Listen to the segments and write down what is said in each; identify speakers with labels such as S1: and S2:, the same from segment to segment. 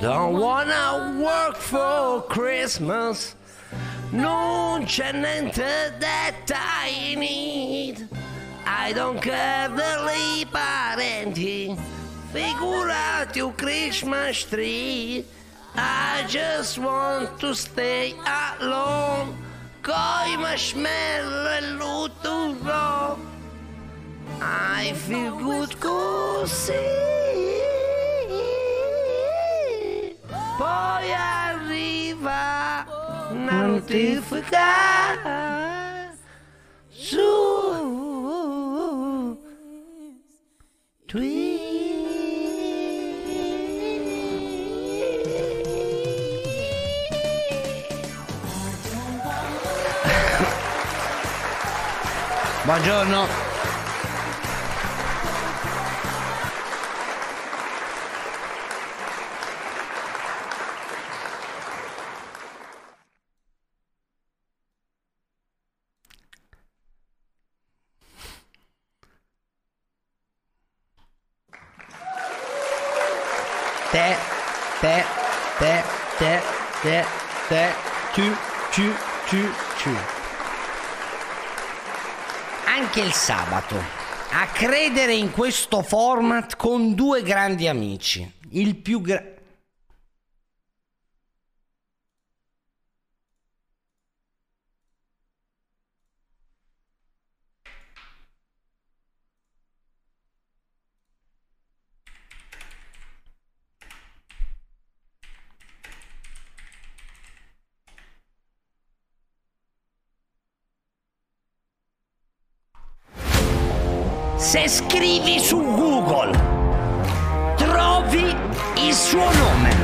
S1: don't wanna work for Christmas. Non c'è niente that I need. I don't care dei parenti. Figurati un Christmas tree. I just want to stay alone. Coi marshmallow e l'uturro. I feel good così. Poi arriva una notifica su
S2: Buongiorno. Te, te, te, te, te, te, tu, tu, tu, tu. Anche il sabato. A credere in questo format con due grandi amici. Il più grande... Se scrivi su Google, trovi il suo nome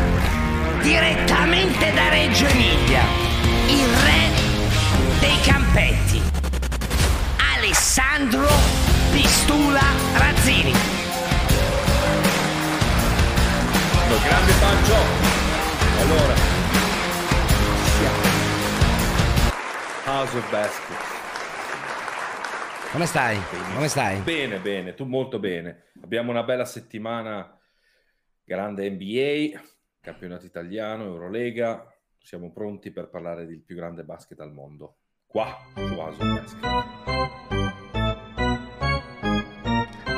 S2: direttamente da Reggio Emilia, il re dei campetti, Alessandro Pistula Razzini.
S3: Grande Pancio. Allora. House of Basket.
S2: Come stai? Come stai?
S3: Bene, bene, tu molto bene. Abbiamo una bella settimana, grande NBA, campionato italiano, Eurolega. Siamo pronti per parlare del più grande basket al mondo. Qua, su of Basket.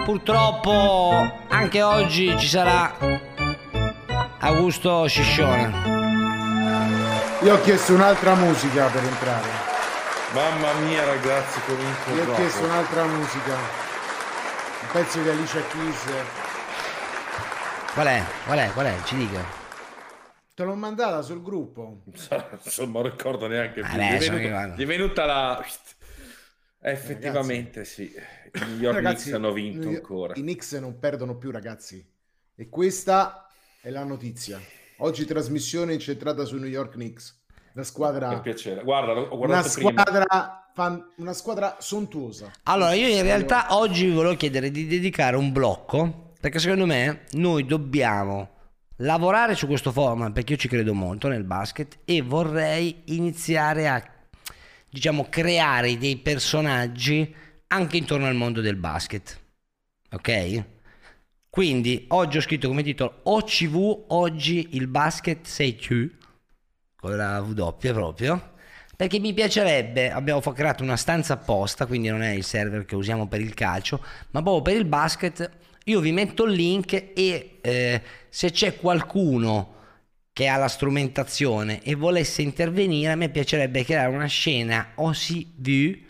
S2: Purtroppo anche oggi ci sarà Augusto Sciscione.
S4: Io ho chiesto un'altra musica per entrare.
S3: Mamma mia ragazzi, comincio
S4: Io ho
S3: troppo.
S4: chiesto un'altra musica. Un pezzo di Alicia Keys.
S2: Qual è? Qual è? Qual è? Ci dica.
S4: Te l'ho mandata sul gruppo.
S3: Insomma, non ricordo neanche più.
S2: Vabbè,
S3: gli, è venuta, gli è venuta la... Effettivamente sì. I New York Knicks hanno vinto
S4: New-
S3: ancora.
S4: I Knicks non perdono più, ragazzi. E questa è la notizia. Oggi trasmissione incentrata su New York Knicks. La squadra...
S3: Per piacere. Guarda, ho
S4: Una
S3: guardato prima.
S4: squadra, fan- una squadra sontuosa.
S2: Allora, io in realtà oggi vi volevo chiedere di dedicare un blocco, perché secondo me noi dobbiamo lavorare su questo format, perché io ci credo molto nel basket e vorrei iniziare a, diciamo, creare dei personaggi anche intorno al mondo del basket. Ok? Quindi oggi ho scritto come titolo OCV, oggi il basket sei tu, con la W proprio, perché mi piacerebbe, abbiamo creato una stanza apposta, quindi non è il server che usiamo per il calcio, ma proprio per il basket io vi metto il link e eh, se c'è qualcuno che ha la strumentazione e volesse intervenire, a me piacerebbe creare una scena vue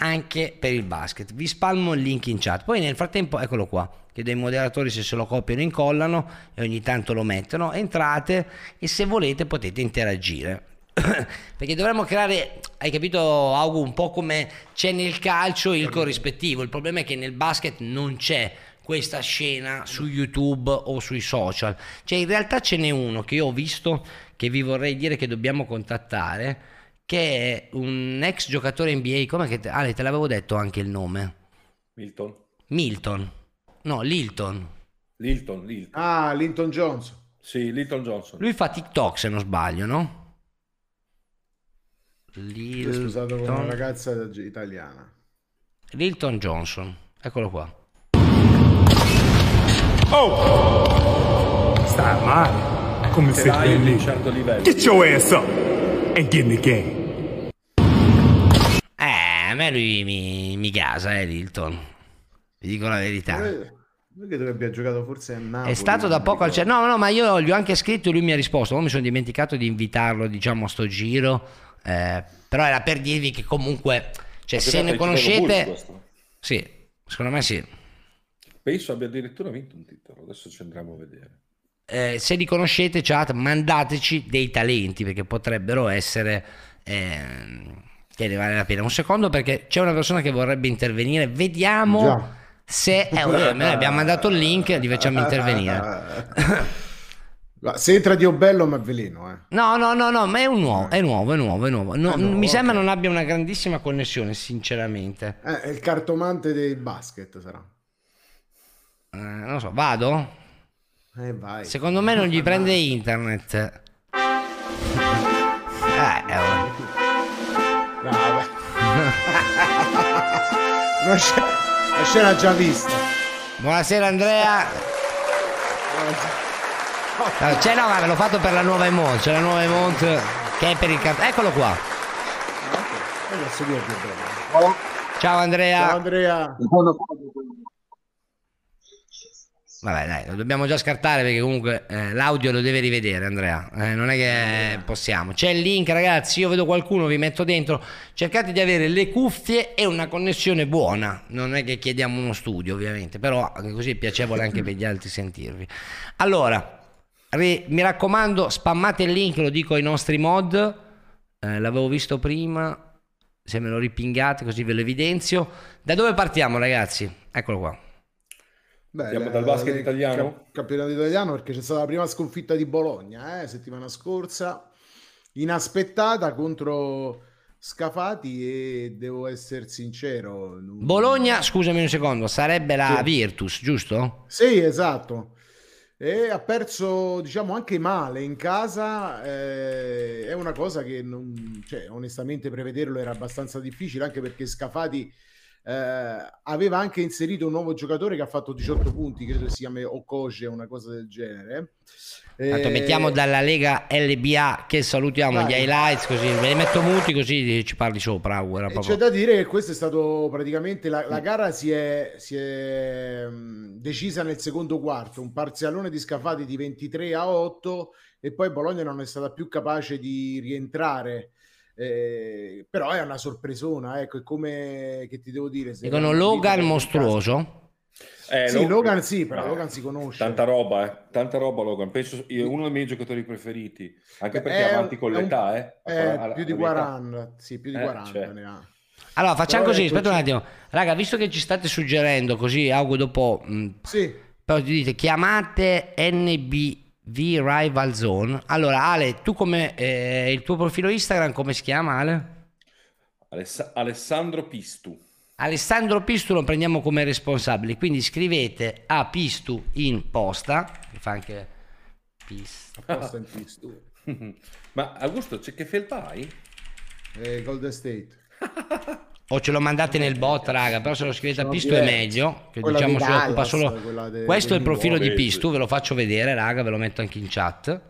S2: anche per il basket. Vi spalmo il link in chat. Poi nel frattempo, eccolo qua, chiedo ai moderatori se se lo copiano e incollano e ogni tanto lo mettono. Entrate e se volete potete interagire. Perché dovremmo creare, hai capito Augu, un po' come c'è nel calcio il corrispettivo. Il problema è che nel basket non c'è questa scena su YouTube o sui social. Cioè in realtà ce n'è uno che ho visto che vi vorrei dire che dobbiamo contattare che è un ex giocatore NBA, come che te, Ale, te l'avevo detto anche il nome.
S3: Milton.
S2: Milton. No, Lilton.
S3: Lilton, Lilton.
S4: Ah, Linton Johnson.
S3: Sì, Lilton Johnson.
S2: Lui fa TikTok se non sbaglio, no?
S4: Ho sposato con una ragazza italiana.
S2: Lilton Johnson. Eccolo qua.
S5: Oh! Stai male. Come
S3: Se
S5: lì?
S3: un certo livello.
S5: Get your ass up and get in the game.
S2: Eh, a me lui mi, mi gasa, eh, Lilton. Vi dico la verità.
S4: Eh, Lui che abbia giocato forse a Napoli.
S2: È stato da poco al centro. No, no, ma io gli ho anche scritto e lui mi ha risposto. Poi mi sono dimenticato di invitarlo, diciamo, a sto giro. Eh, però era per dirvi che comunque, cioè, se ne conoscete, sì, secondo me sì.
S3: Penso abbia addirittura vinto un titolo. Adesso ci andremo a vedere.
S2: Eh, se li conoscete, chat, mandateci dei talenti perché potrebbero essere. ehm, che ne vale la pena. Un secondo, perché c'è una persona che vorrebbe intervenire. Vediamo
S4: Già.
S2: se. Eh, oh, noi abbiamo mandato il link, li facciamo intervenire.
S4: Ma Se entra Dio Bello mi avveleno, eh.
S2: No, no, no, no, ma è un nuovo, è nuovo, è nuovo, è nuovo. No,
S4: Ah, no,
S2: mi
S4: ok.
S2: sembra non abbia una grandissima connessione, sinceramente.
S4: Eh, È il cartomante del basket, sarà.
S2: Eh, non lo so, vado?
S4: Eh, vai.
S2: Secondo me non gli prende internet. Eh, eh, oh.
S4: Brava. Una scena, la scena già vista.
S2: Buonasera Andrea. No, c'è no, guarda, l'ho fatto per la nuova emote, c'è la nuova emote che è per il cart- Eccolo qua.
S4: Bello.
S2: Ciao Andrea.
S4: Ciao Andrea.
S2: Vabbè, dai, lo dobbiamo già scartare perché comunque eh, l'audio lo deve rivedere, Andrea. Eh, non è che possiamo. C'è il link, ragazzi. Io vedo qualcuno, vi metto dentro. Cercate di avere le cuffie e una connessione buona. Non è che chiediamo uno studio, ovviamente, però così è piacevole anche per gli altri sentirvi. Allora, ri- mi raccomando, spammate il link, lo dico ai nostri mod. Eh, l'avevo visto prima. Se me lo ripingate, così ve lo evidenzio. Da dove partiamo, ragazzi? Eccolo qua.
S4: Beh,
S3: Andiamo
S4: le-
S3: dal basket
S4: le-
S3: italiano?
S4: cap- Campionato italiano perché c'è stata la prima sconfitta di Bologna, eh, settimana scorsa, inaspettata contro Scafati e devo essere sincero. non-
S2: Bologna, scusami un secondo, sarebbe la
S4: Sì.
S2: Virtus, giusto?
S4: Sì, esatto. E ha perso, diciamo, anche male in casa. eh, è una cosa che non, cioè, onestamente prevederlo era abbastanza difficile, anche perché Scafati eh, aveva anche inserito un nuovo giocatore che ha fatto 18 punti, credo si chiami Okoje una cosa del genere.
S2: Tanto
S4: Eh,
S2: mettiamo dalla Lega LBA che salutiamo
S4: Vai.
S2: gli highlights così ve li metto muti così ci parli sopra. Augura,
S4: E
S2: proprio.
S4: c'è da dire che questo è stato praticamente la, la gara si è, si è mh, decisa nel secondo quarto, un parzialone di Scafati di 23 a 8 e poi Bologna non è stata più capace di rientrare. Eh, però è una sorpresona, ecco, è come che ti devo dire.
S2: Dicono Logan mostruoso.
S3: Eh,
S4: Sì,
S3: Lo-
S4: Logan sì, però
S3: Ah,
S4: Logan si conosce.
S3: Tanta roba, eh. Tanta roba Logan. Penso io, uno dei miei giocatori preferiti. Anche perché
S4: È
S3: è avanti con
S4: è
S3: l'età, eh.
S4: Eh,
S3: Alla-
S4: più di
S3: alla mia età.
S4: 40, sì, più di
S3: Eh,
S4: 40
S3: cioè.
S4: ne ha.
S2: Allora facciamo
S4: Però
S2: così,
S4: ecco,
S2: aspetta un attimo. Raga, visto che ci state suggerendo così, Augo dopo mh,
S4: Sì,
S2: però ti dite chiamate NBV Rival Zone. Allora Ale, tu come eh, il tuo profilo Instagram come si chiama Ale?
S3: Aless- Alessandro Pistu.
S2: Alessandro Pistu lo prendiamo come responsabile, quindi scrivete a Pistu in posta, che fa anche Pistu.
S4: apposta in pisto.
S3: Ma Augusto, c'è che felpa hai?
S4: Eh, Golden State.
S2: O ce lo mandate nel bot, raga, però se lo scrivete a Pistu è meglio, che
S4: Quella
S2: diciamo
S4: di
S2: si occupa
S4: Dallas,
S2: solo...
S4: quella de-
S2: Questo è il
S4: dei
S2: profilo di. Pistu, ve lo faccio vedere, raga, ve lo metto anche in chat.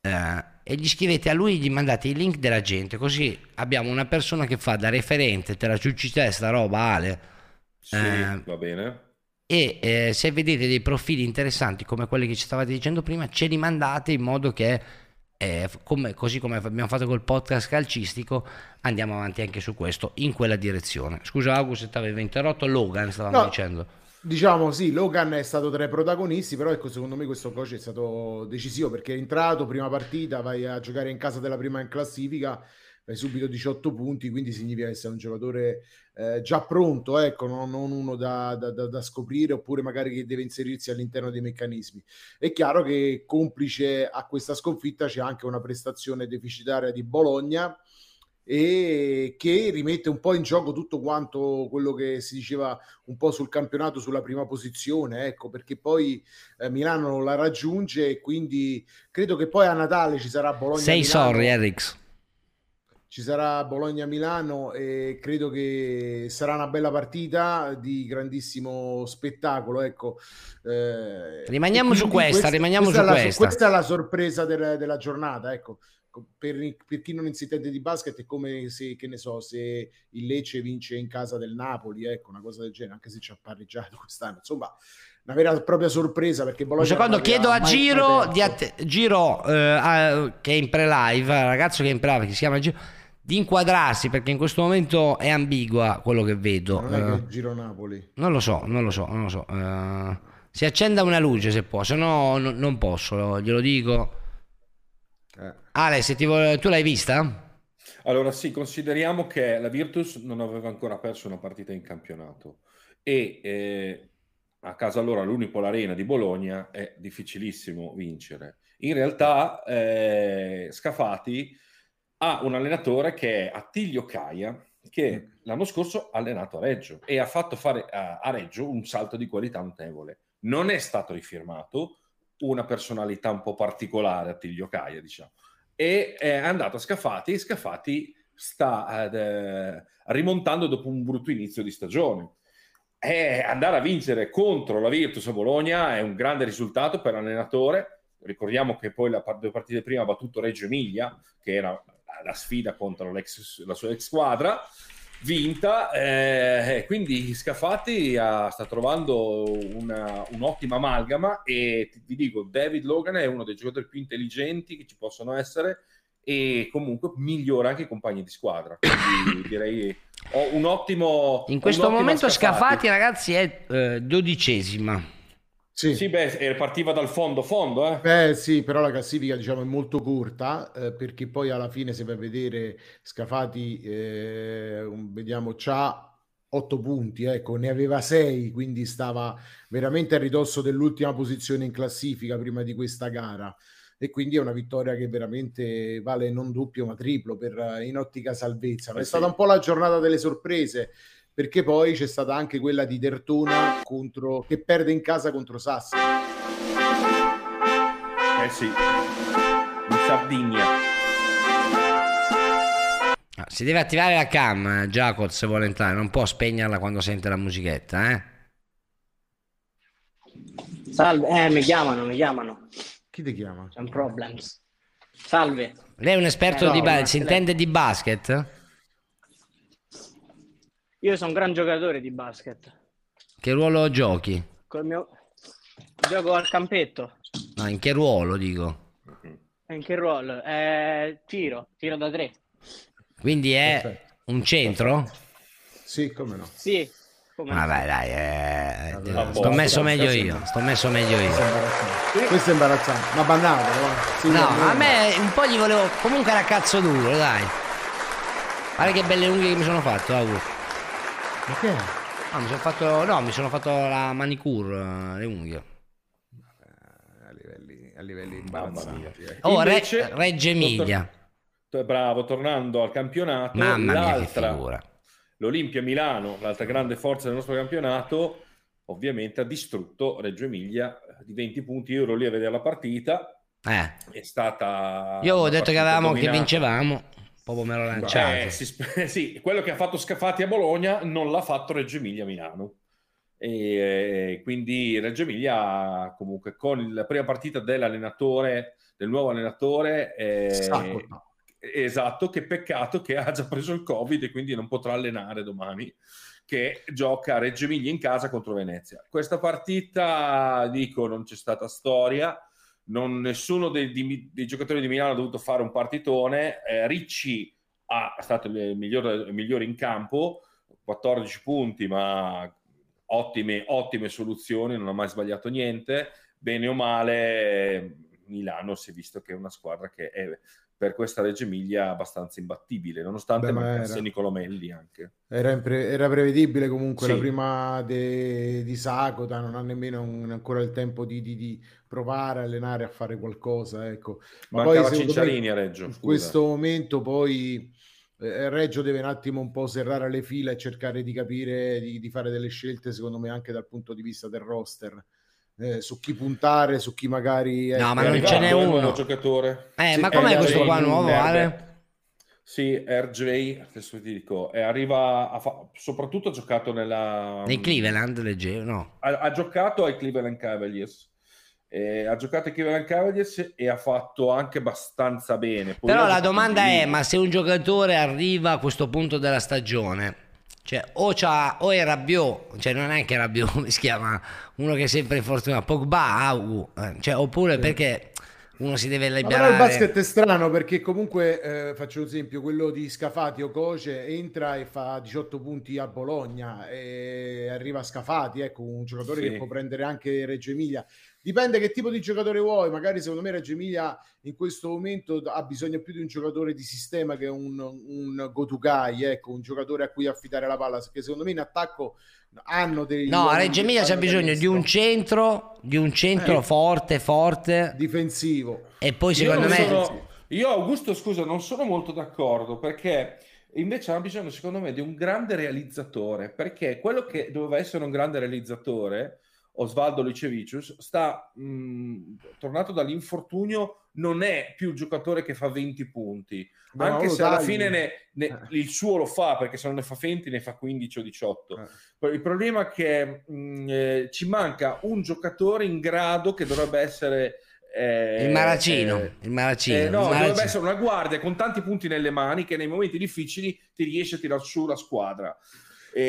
S2: Eh, e gli scrivete a lui, gli mandate i link della gente, così abbiamo una persona che fa da referente, te la ciucci te sta roba Ale.
S3: Sì,
S2: Eh.
S3: va bene.
S2: e eh, se vedete dei profili interessanti come quelli che ci stavate dicendo prima, ce li mandate in modo che, eh, come- così come abbiamo fatto col podcast calcistico, andiamo avanti anche su questo, in quella direzione. Scusa August se ti avevo interrotto, Logan stavamo
S4: No.
S2: dicendo.
S4: Diciamo sì, Logan è stato tra i protagonisti, però ecco, secondo me questo coach è stato decisivo perché è entrato, prima partita, vai a giocare in casa della prima in classifica, fai subito 18 punti, quindi significa essere un giocatore eh, già pronto, ecco, non, non uno da, da- da- scoprire oppure magari che deve inserirsi all'interno dei meccanismi. È chiaro che complice a questa sconfitta c'è anche una prestazione deficitaria di Bologna e che rimette un po' in gioco tutto quanto quello che si diceva un po' sul campionato sulla prima posizione, ecco, perché poi eh, Milano la raggiunge e quindi credo che poi a Natale ci sarà Bologna
S2: Sei sorry, Erix.
S4: Ci sarà Bologna Milano e credo che sarà una bella partita di grandissimo spettacolo, ecco. Eh,
S2: Rimaniamo su
S4: quindi
S2: questa, rimaniamo
S4: questa
S2: su
S4: è la-
S2: questa.
S4: questa è la sorpresa del- della giornata, ecco. Per, per chi non si intende di basket è come se, che ne so, se il Lecce vince in casa del Napoli, ecco, una cosa del genere, anche se ci ha pareggiato quest'anno. Insomma, una vera e propria sorpresa perché Bologna
S2: Un secondo, chiedo a Giro, att- Giro eh, a- che è in pre-live, ragazzo che è in pre-live, che si chiama Giro, di inquadrarsi perché in questo momento è ambigua quello che vedo.
S4: Non è che giro Napoli.
S2: non lo so, non lo so, non lo so. Eh, si accenda una luce se può, se no no- non posso, glielo dico.
S4: Eh.
S2: Ale, se ti vuole- tu l'hai vista?
S3: Allora sì, consideriamo che la Virtus non aveva ancora perso una partita in campionato e eh, a casa loro all'Unipol Arena di Bologna è difficilissimo vincere. In realtà eh, Scafati ha un allenatore che è Attilio Caia, che l'anno scorso ha allenato a Reggio e ha fatto fare a, a Reggio un salto di qualità notevole. Non è stato rifirmato, una personalità un po' particolare Attilio Caia, diciamo e è andato a Scafati e Scafati sta eh, rimontando dopo un brutto inizio di stagione. E andare a vincere contro la Virtus a Bologna è un grande risultato per l'allenatore. Ricordiamo che poi la, due partite prima ha battuto Reggio Emilia, che era la sfida contro la sua ex squadra, vinta. eh, quindi Scafati ha- sta trovando una- un'ottima amalgama e ti, ti dico, David Logan è uno dei giocatori più intelligenti che ci possono essere e comunque migliora anche i compagni di squadra. Quindi direi ho un ottimo...
S2: In questo momento Scafati, ragazzi, è eh, dodicesima.
S4: Sì.
S3: Sì, beh, partiva dal fondo fondo, eh.
S4: Beh, sì, però la classifica diciamo è molto corta eh, perché poi alla fine se vai a vedere Scafati, eh, vediamo, c'ha 8 punti, ecco, ne aveva 6, quindi stava veramente a ridosso dell'ultima posizione in classifica prima di questa gara. E quindi è una vittoria che veramente vale non doppio ma triplo per, eh, in ottica salvezza. Ma
S3: Eh
S4: è stata un po' la giornata delle sorprese perché poi c'è stata anche quella di Dertona contro, che perde in casa contro Sassari.
S3: Eh sì, in Sardegna.
S2: Ah, Si deve attivare la cam, eh, Jacob, se vuole entrare, non può spegnerla quando sente la musichetta, eh?
S6: Salve, eh, mi chiamano, mi chiamano.
S4: Chi ti chiama?
S6: C'è un problems. Salve.
S2: Lei è un esperto
S6: Eh,
S2: di
S6: no,
S2: basket,
S6: ma
S2: si
S6: lei-
S2: intende di basket?
S6: Io sono un gran giocatore di basket.
S2: Che ruolo giochi?
S6: Col mio... Gioco al campetto.
S2: No, in che ruolo dico?
S6: E In che ruolo? Eh, tiro, tiro da tre.
S2: Quindi è un centro?
S4: Sì, come no.
S6: Sì. Come
S2: Ma vai, dai, eh,
S4: Vabbè,
S2: sto messo
S4: vabbè,
S2: meglio io, sto messo meglio io.
S4: Questo è imbarazzante, ma banale, no? Sì,
S2: No,
S4: no,
S2: a me un po' gli volevo. Comunque era cazzo duro, dai. Guarda che belle unghie che mi sono fatto, August.
S4: È?
S2: Ah, mi sono fatto. No, mi sono fatto la manicure, eh, le unghie.
S4: A livelli, a livelli imbarazzanti. eh.
S2: Oh, Re-
S3: Invece-
S2: Reggio Emilia.
S3: Tor- Bravo, tornando al campionato,
S2: Mamma mia, che figura.
S3: l'Olimpia Milano, l'altra grande forza del nostro campionato, ovviamente ha distrutto Reggio Emilia eh, di 20 punti. Io ero lì a vedere la partita,
S2: Eh.
S3: è stata...
S2: Io avevo detto che avevamo che vincevamo. Proprio me l'ho lanciato.
S3: Eh, si sì, quello che ha fatto Scafati a Bologna non l'ha fatto Reggio Emilia a Milano. E eh, quindi Reggio Emilia, comunque, con la prima partita dell'allenatore, del nuovo allenatore, eh, esatto, che peccato che ha già preso il Covid e quindi non potrà allenare domani. che gioca a Reggio Emilia in casa contro Venezia. Questa partita, dico, non c'è stata storia, non- nessuno dei, di- dei giocatori di Milano ha dovuto fare un partitone, eh, Ricci ha, è stato il migliore, il migliore in campo, 14 punti, ma ottime, ottime soluzioni, non ha mai sbagliato niente, bene o male Milano si è visto che è una squadra che è per questa Reggio Emilia abbastanza imbattibile, nonostante
S4: Beh, ma
S3: mancasse
S4: era-
S3: Nicolomelli anche.
S4: Era, impre- era prevedibile comunque
S3: Sì.
S4: la prima de- di Sakota, non ha nemmeno un- ancora il tempo di, di- di provare a allenare a fare qualcosa. Ecco. Ma
S3: Mancava
S4: poi
S3: Cinciarini
S4: me,
S3: a Reggio,
S4: In
S3: scusa.
S4: questo momento poi eh, Reggio deve un attimo un po' serrare le fila e cercare di capire, di, di fare delle scelte, secondo me, anche dal punto di vista del roster. Eh, su chi puntare, su chi magari...
S2: No, ma non ce n'è uno.
S3: giocatore.
S2: Eh,
S4: Sì,
S2: ma com'è
S4: eh,
S2: questo qua nuovo. Ale?
S3: Sì, RJ, adesso ti dico, e arriva, a fa- soprattutto ha giocato nella...
S2: Nei Cleveland, leggevo, no.
S3: ha, ha giocato ai Cleveland Cavaliers. Eh, ha giocato ai Cleveland Cavaliers e ha fatto anche abbastanza bene. Poi
S2: Però la domanda è, ma se un giocatore arriva a questo punto della stagione, cioè o, c'ha, o è Rabiot, cioè non è che Rabiot, si chiama, uno che è sempre infortunato, Pogba, Agu, eh, cioè, oppure perché uno si deve
S4: Ma
S2: liberare...
S4: il basket è strano perché comunque, eh, faccio un esempio, quello di Scafati o Coce entra e fa 18 punti a Bologna e arriva Scafati, ecco, un giocatore
S3: Sì.
S4: che può prendere anche Reggio Emilia. Dipende che tipo di giocatore vuoi, magari secondo me Reggio Emilia in questo momento ha bisogno più di un giocatore di sistema che un, un go-to guy, ecco, un giocatore a cui affidare la palla, perché secondo me in attacco hanno dei...
S2: No,
S4: uomini
S2: Reggio Emilia
S4: fanno
S2: bisogno di un centro, di un centro
S4: Eh.
S2: forte, forte,
S4: difensivo.
S2: e poi secondo me...
S3: sono- io, Augusto, scusa, non sono molto d'accordo perché invece ha bisogno, secondo me, di un grande realizzatore. Perché quello che doveva essere un grande realizzatore, Osvaldo Licevicius, sta mh, tornato dall'infortunio, non è più il giocatore che fa 20 punti.
S4: Beh,
S3: anche
S4: lo
S3: se alla
S4: tagli.
S3: fine ne- ne-
S4: Eh.
S3: il suo lo fa, perché se non ne fa 20 ne fa 15 o 18.
S4: Eh.
S3: Il problema è che mh, eh, ci manca un giocatore in grado che dovrebbe essere eh,
S2: Il Maracino,
S3: eh,
S2: il Maracino,
S3: eh,
S2: il
S3: no,
S2: Maracino.
S3: dovrebbe essere una guardia con tanti punti nelle mani che nei momenti difficili ti riesce a tirare su la squadra.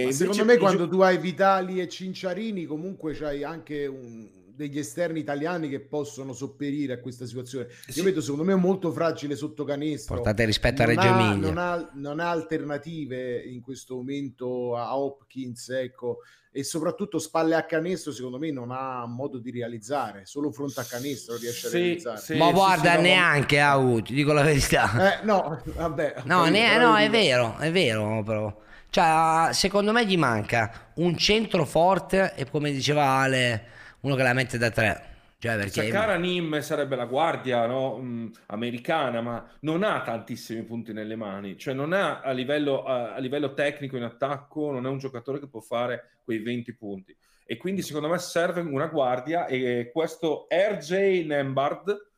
S4: Secondo me quando
S3: gio-
S4: tu hai Vitali e Cinciarini comunque c'hai anche un- degli esterni italiani che possono sopperire a questa situazione. Io vedo secondo me molto fragile sotto canestro.
S2: Portate rispetto a
S4: Non
S2: Reggio
S4: ha-
S2: Emilia.
S4: Non ha, non ha alternative in questo momento a Hopkins, ecco, e soprattutto spalle a canestro secondo me non ha modo di realizzare, solo fronte a canestro riesce a
S3: Sì,
S4: realizzare.
S3: sì,
S2: Ma
S3: sì,
S2: guarda,
S3: sì,
S2: neanche Agu, ti dico la verità.
S4: Eh, no, vabbè.
S2: No, ne- no, è vero, è vero però. Cioè, secondo me gli manca un centro forte e come diceva Ale, uno che la mette da tre. Cioè, perché
S3: Sakara Nim sarebbe la guardia no, mh, americana, ma non ha tantissimi punti nelle mani, cioè non ha a livello, a, livello tecnico in attacco, non è un giocatore che può fare quei 20 punti. E quindi secondo me serve una guardia e questo RJ Nembard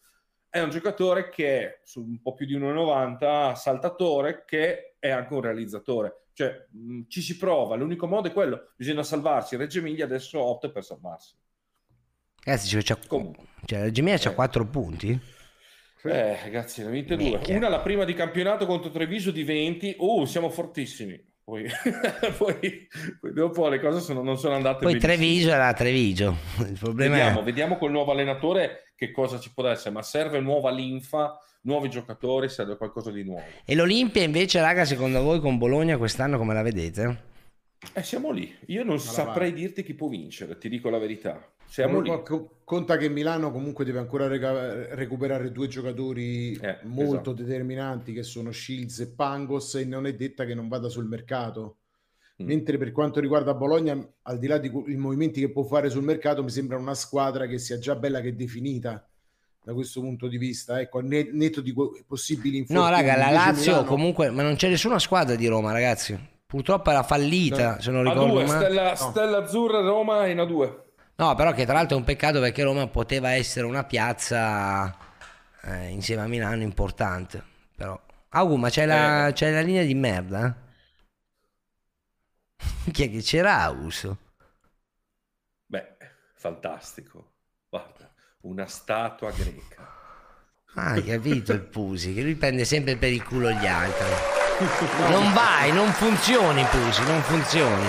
S3: è un giocatore che su un po' più di 1,90, saltatore, che è anche un realizzatore. Cioè mh, ci si prova, l'unico modo è quello, bisogna salvarsi. Reggio Emilia adesso opta per salvarsi.
S2: Ragazzi, c'è, c'è,
S3: Comunque.
S2: cioè, Reggio Emilia c'ha
S3: Eh.
S2: 4 punti.
S3: Eh, ragazzi, ne ha vinte due.
S2: Minchia.
S3: Una la prima di campionato contro Treviso di 20. Uh, siamo fortissimi. Poi, poi, poi dopo le cose sono- non sono andate
S2: Poi
S3: benissimo.
S2: Treviso era Treviso. Il problema
S3: Vediamo,
S2: è...
S3: vediamo col nuovo allenatore che cosa ci può essere, ma serve nuova linfa, nuovi giocatori, serve qualcosa di nuovo.
S2: E l'Olimpia invece, raga, secondo voi con Bologna quest'anno come la vedete?
S3: Eh, siamo lì. Io non
S4: la
S3: saprei
S4: va.
S3: dirti chi può vincere, ti dico la verità. Siamo lì.
S4: Co- co- Conta che Milano comunque deve ancora reca- recuperare due giocatori
S3: Eh,
S4: molto
S3: esatto.
S4: determinanti che sono Shields e Pangos e non è detta che non vada sul mercato.
S3: Mm.
S4: Mentre per quanto riguarda Bologna, al di là di i movimenti che può fare sul mercato, mi sembra una squadra che sia già bella che definita da questo punto di vista. Ecco, ne- netto di possibili infortuni.
S2: No, raga, la Lazio
S4: Milano-
S2: comunque... Ma non c'è nessuna squadra di Roma, ragazzi. Purtroppo era fallita,
S4: No.
S2: se non
S3: A
S2: ricordo
S3: due,
S2: male.
S3: Stella, Stella Azzurra, Roma in A2.
S2: No, però che tra l'altro è un peccato perché Roma poteva essere una piazza eh, insieme a Milano importante. Però. Augu, ma c'è la,
S3: Eh.
S2: c'è la linea di merda? Chi è che c'era Aus?
S3: Beh, fantastico. Guarda, una statua greca.
S2: Ah, hai capito il Pusi, che lui prende sempre per il culo gli altri. Non vai, non funzioni Pusi, non funzioni.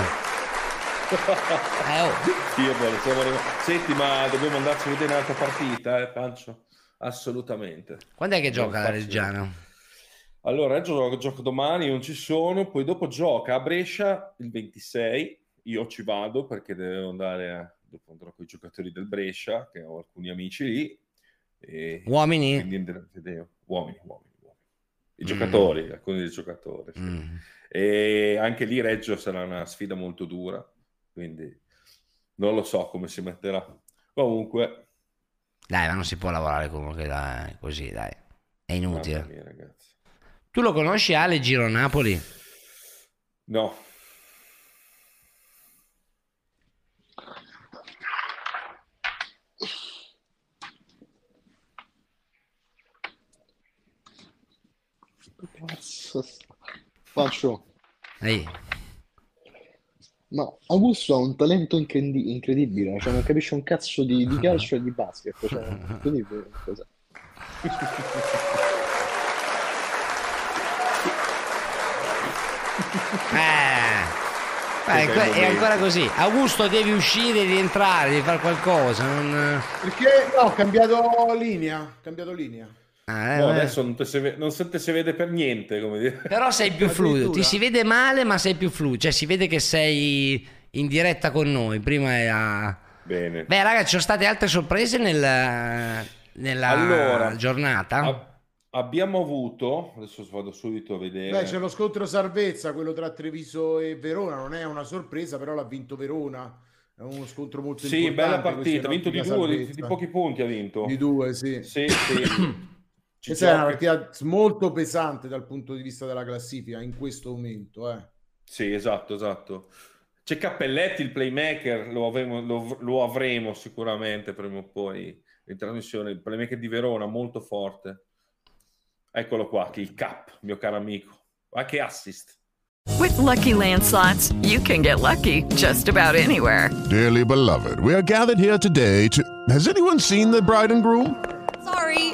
S2: Eh, oh.
S3: Fiebole, siamo arrivati- Senti, ma dobbiamo andarci a vedere un'altra partita, eh, Pancio? Assolutamente.
S2: Quando è che gioca la. Reggiana?
S3: Allora, Reggio gioca, gioca domani, non ci sono, poi dopo gioca a Brescia il 26, io ci vado perché devo andare, a, dopo andrò con i giocatori del Brescia, che ho alcuni amici lì. E
S2: Uomini?
S3: quindi Uomini, uomini, I
S2: Mm.
S3: giocatori, alcuni dei giocatori. sì.
S2: Mm.
S3: E anche lì Reggio sarà una sfida molto dura, quindi non lo so come si metterà. Comunque,
S2: Dai, ma non si può lavorare comunque dai, così, dai. È inutile.
S3: mia.
S2: Tu lo conosci Ale Giro Napoli?
S3: No,
S7: Cazzo. Faccio.
S2: Ehi.
S7: Ma Augusto ha un talento increndi- incredibile, cioè non capisce un cazzo di, di calcio e di basket. Cioè, quindi, cosa-
S2: Eh. Eh, que- è ancora così. Augusto devi uscire, devi entrare, devi fare qualcosa. non-
S4: Perché no, ho cambiato linea. ho cambiato linea.
S2: Ah, eh,
S3: no, adesso non, te si ve- non se te si vede per niente, come dire.
S2: Però sei più fluido. Ti si vede male, ma sei più fluido. Cioè, si vede che sei in diretta con noi. Prima era.
S3: Bene.
S2: Beh, raga, ci sono state altre sorprese nel- nella
S3: Allora,
S2: giornata.
S3: ab- abbiamo avuto, adesso vado subito a vedere.
S4: Beh, c'è lo scontro salvezza, quello tra Treviso e Verona. Non è una sorpresa, però l'ha vinto Verona. È uno scontro molto
S3: Sì,
S4: importante.
S3: bella
S4: questo
S3: partita, ha vinto di due, di, di pochi punti ha vinto.
S4: Di due, sì.
S3: Sì, sì. Ci
S4: Questa è una partita molto pesante dal punto di vista della classifica in questo momento. Eh.
S3: Sì, esatto, esatto. C'è Cappelletti, il playmaker, lo avremo, lo- lo avremo sicuramente prima o poi in trasmissione. Il playmaker di Verona, molto forte. Eccolo qua, che il Cap, mio caro amico. Ma che assist.
S8: With Lucky Land slots, you can get lucky just about anywhere.
S9: Dearly beloved, we are gathered here today to. Has anyone seen the bride and groom?
S10: Sorry,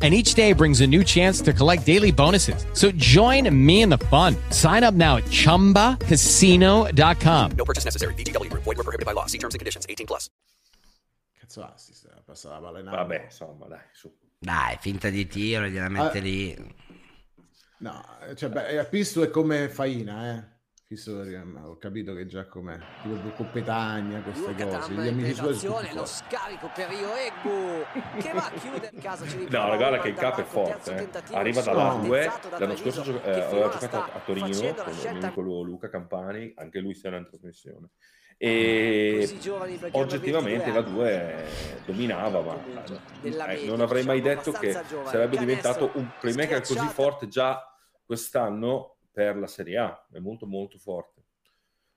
S11: And each day brings a new chance to collect daily bonuses. So join me in the fun. Sign up now at chumbacasino.com.
S12: No purchase necessary. VGW Group. Void were prohibited by law. See terms and conditions. 18 plus.
S4: Cazzo, assist, eh, passa la palla in
S3: Vabbè, insomma, dai, su.
S2: Dai, finta di tiro, gliela mette
S4: Ah.
S2: lì.
S4: No, cioè, beh, Pisto è come Faina, eh. Eh, ho capito che già com'è. Tipo Coppetagna, queste cose. Gli amici suoi
S1: lo scarico per Rio Egbu che va a chiudere in casa ci
S3: No, guarda che il
S1: dal
S3: Cap è forte. eh. Arriva dalla
S4: No.
S3: 2.
S1: realizzato da
S3: L'anno scorso gio- eh, aveva giocato a Torino con il mio amico Luca Campani, anche lui sarà in trasmissione. E
S1: hanno
S3: oggettivamente
S1: 22
S3: la 2 dominava, ma eh, non avrei mai
S1: diciamo,
S3: detto che sarebbe diventato un playmaker così forte già quest'anno per la Serie A. È molto molto forte.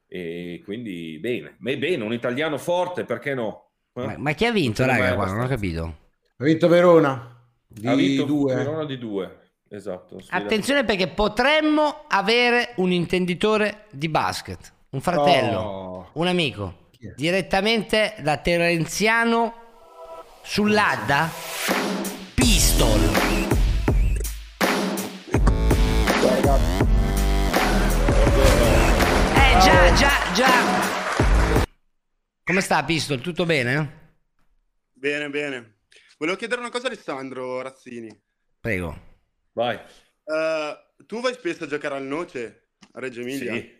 S3: E quindi bene, ma è bene, un italiano forte, perché no? Eh?
S2: Ma, ma chi ha vinto,
S3: Non
S2: raga? Qua? Non ho capito.
S4: Ha vinto Verona. Di
S3: ha vinto
S4: due.
S3: Verona di due, esatto.
S2: Attenzione perché potremmo avere un intenditore di basket, un fratello,
S4: Oh.
S2: un amico, direttamente da Terenziano sull'Adda, Pistol. Già. Come sta Pistol? Tutto bene?
S13: Bene, bene. Volevo chiedere una cosa a Alessandro Razzini.
S2: Prego.
S3: Vai.
S13: Eh, tu vai spesso a giocare al Noce a Reggio Emilia?
S3: Sì,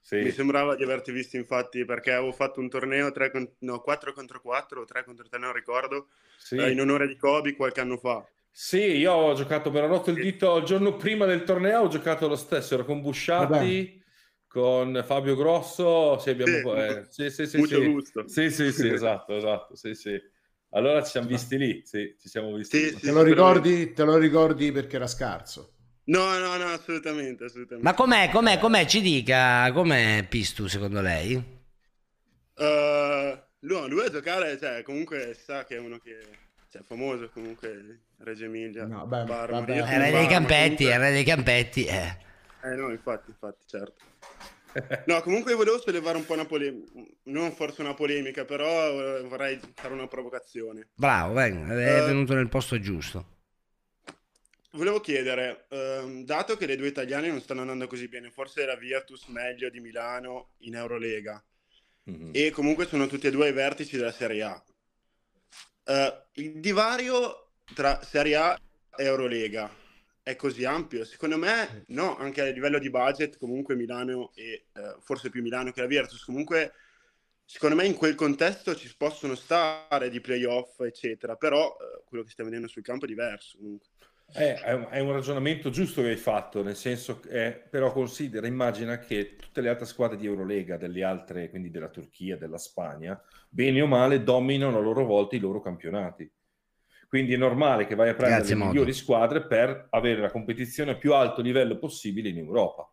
S3: sì.
S13: Mi sembrava di averti visto infatti perché avevo fatto un torneo 3 con- no, 4 contro 4 o 3 contro 3, non ricordo,
S3: Sì.
S13: eh, in onore di Kobe qualche anno fa.
S3: Sì, io ho giocato, mi ero rotto il dito il giorno prima del torneo, ho giocato lo stesso, ero con Busciatti, con Fabio Grosso, sì, abbiamo...
S13: Sì,
S3: eh, sì, sì, sì, sì.
S13: gusto.
S3: Sì, sì, sì, esatto, esatto, sì, sì. Allora ci siamo visti lì, sì, ci siamo visti. lì.
S4: te, lo ricordi, te lo ricordi perché era scarso?
S13: No, no, no, assolutamente, assolutamente.
S2: Ma com'è, com'è, com'è? Ci dica, com'è Pistu secondo lei?
S13: Uh, lui, lui a giocare, cioè, comunque sa che è uno che cioè, famoso comunque Reggio Emilia.
S4: No, beh,
S13: Parma,
S4: vabbè.
S2: re dei campetti,
S13: comunque-
S2: è re dei campetti. Eh.
S13: Eh no, infatti, infatti, certo. No, comunque volevo sollevare un po' una polemica, non forse una polemica, però eh, vorrei fare una provocazione.
S2: Bravo, venga, è
S13: Eh.
S2: venuto nel posto giusto.
S13: Volevo chiedere, ehm, dato che le due italiane non stanno andando così bene, forse la Virtus meglio di Milano in Eurolega
S3: Mhm.
S13: e comunque sono tutti e due ai vertici della Serie A. Eh, il divario tra Serie A e Eurolega è così ampio? Secondo me no, anche a livello di budget comunque Milano e eh, forse più Milano che la Virtus, comunque secondo me in quel contesto ci possono stare di playoff eccetera, però eh, quello che stiamo vedendo sul campo è diverso comunque.
S3: Eh, è, un, è un ragionamento giusto che hai fatto, nel senso che, eh, però considera, immagina che tutte le altre squadre di Eurolega, delle altre, quindi della Turchia, della Spagna, bene o male, dominano a loro volta i loro campionati. Quindi è normale che vai a prendere
S2: Grazie,
S3: le
S2: Modo.
S3: migliori squadre per avere la competizione a più alto livello possibile in Europa.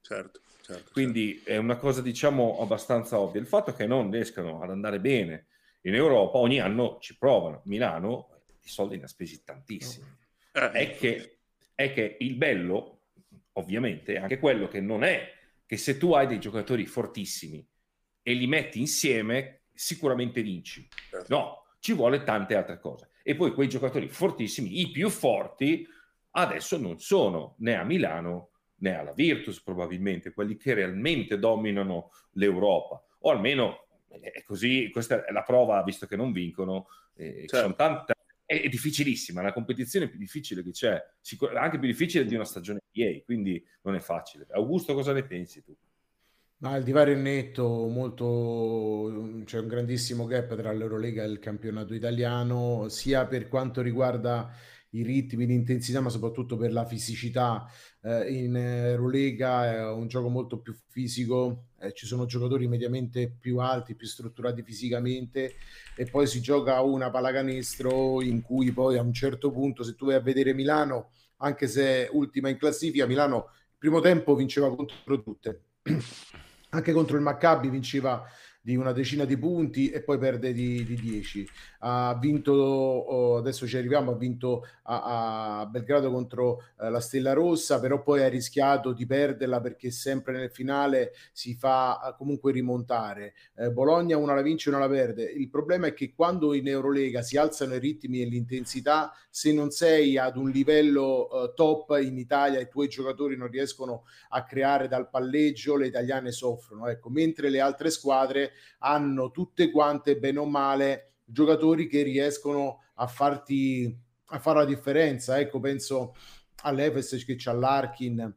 S13: Certo, certo.
S3: Quindi è una cosa, diciamo, abbastanza ovvia. Il fatto che non riescano ad andare bene in Europa, ogni anno ci provano. Milano, i soldi ne ha spesi tantissimi.
S13: Eh,
S3: È che, è che il bello, ovviamente, è anche quello che non è che se tu hai dei giocatori fortissimi e li metti insieme, sicuramente vinci. No, ci vuole tante altre cose. E poi quei giocatori fortissimi, i più forti, adesso non sono né a Milano né alla Virtus probabilmente, quelli che realmente dominano l'Europa. O almeno è così, questa è la prova, visto che non vincono, eh,
S13: Certo.
S3: sono tante è, è difficilissima, la competizione più difficile che c'è, sicur- anche più difficile di una stagione NBA, quindi non è facile. Augusto, cosa ne pensi tu?
S4: Ma il divario è netto, molto, c'è un grandissimo gap tra l'Eurolega e il campionato italiano, sia per quanto riguarda i ritmi, l'intensità, ma soprattutto per la fisicità. Eh, in Eurolega è un gioco molto più fisico, eh, ci sono giocatori mediamente più alti, più strutturati fisicamente e poi si gioca una pallacanestro in cui poi a un certo punto, se tu vai a vedere Milano, anche se è ultima in classifica, Milano il primo tempo vinceva contro tutte anche contro il Maccabi vinceva di una decina di punti e poi perde di, di 10. Ha vinto, oh, adesso ci arriviamo, ha vinto a, a Belgrado contro eh, la Stella Rossa, però poi ha rischiato di perderla perché sempre nel finale si fa eh, comunque rimontare. Eh, Bologna una la vince e una la perde. Il problema è che quando in Eurolega si alzano i ritmi e l'intensità, se non sei ad un livello eh, top in Italia e i tuoi giocatori non riescono a creare dal palleggio, le italiane soffrono. Ecco, mentre le altre squadre hanno tutte quante, bene o male, giocatori che riescono a farti a fare la differenza. Ecco, penso all'Efes che c'ha l'Arkin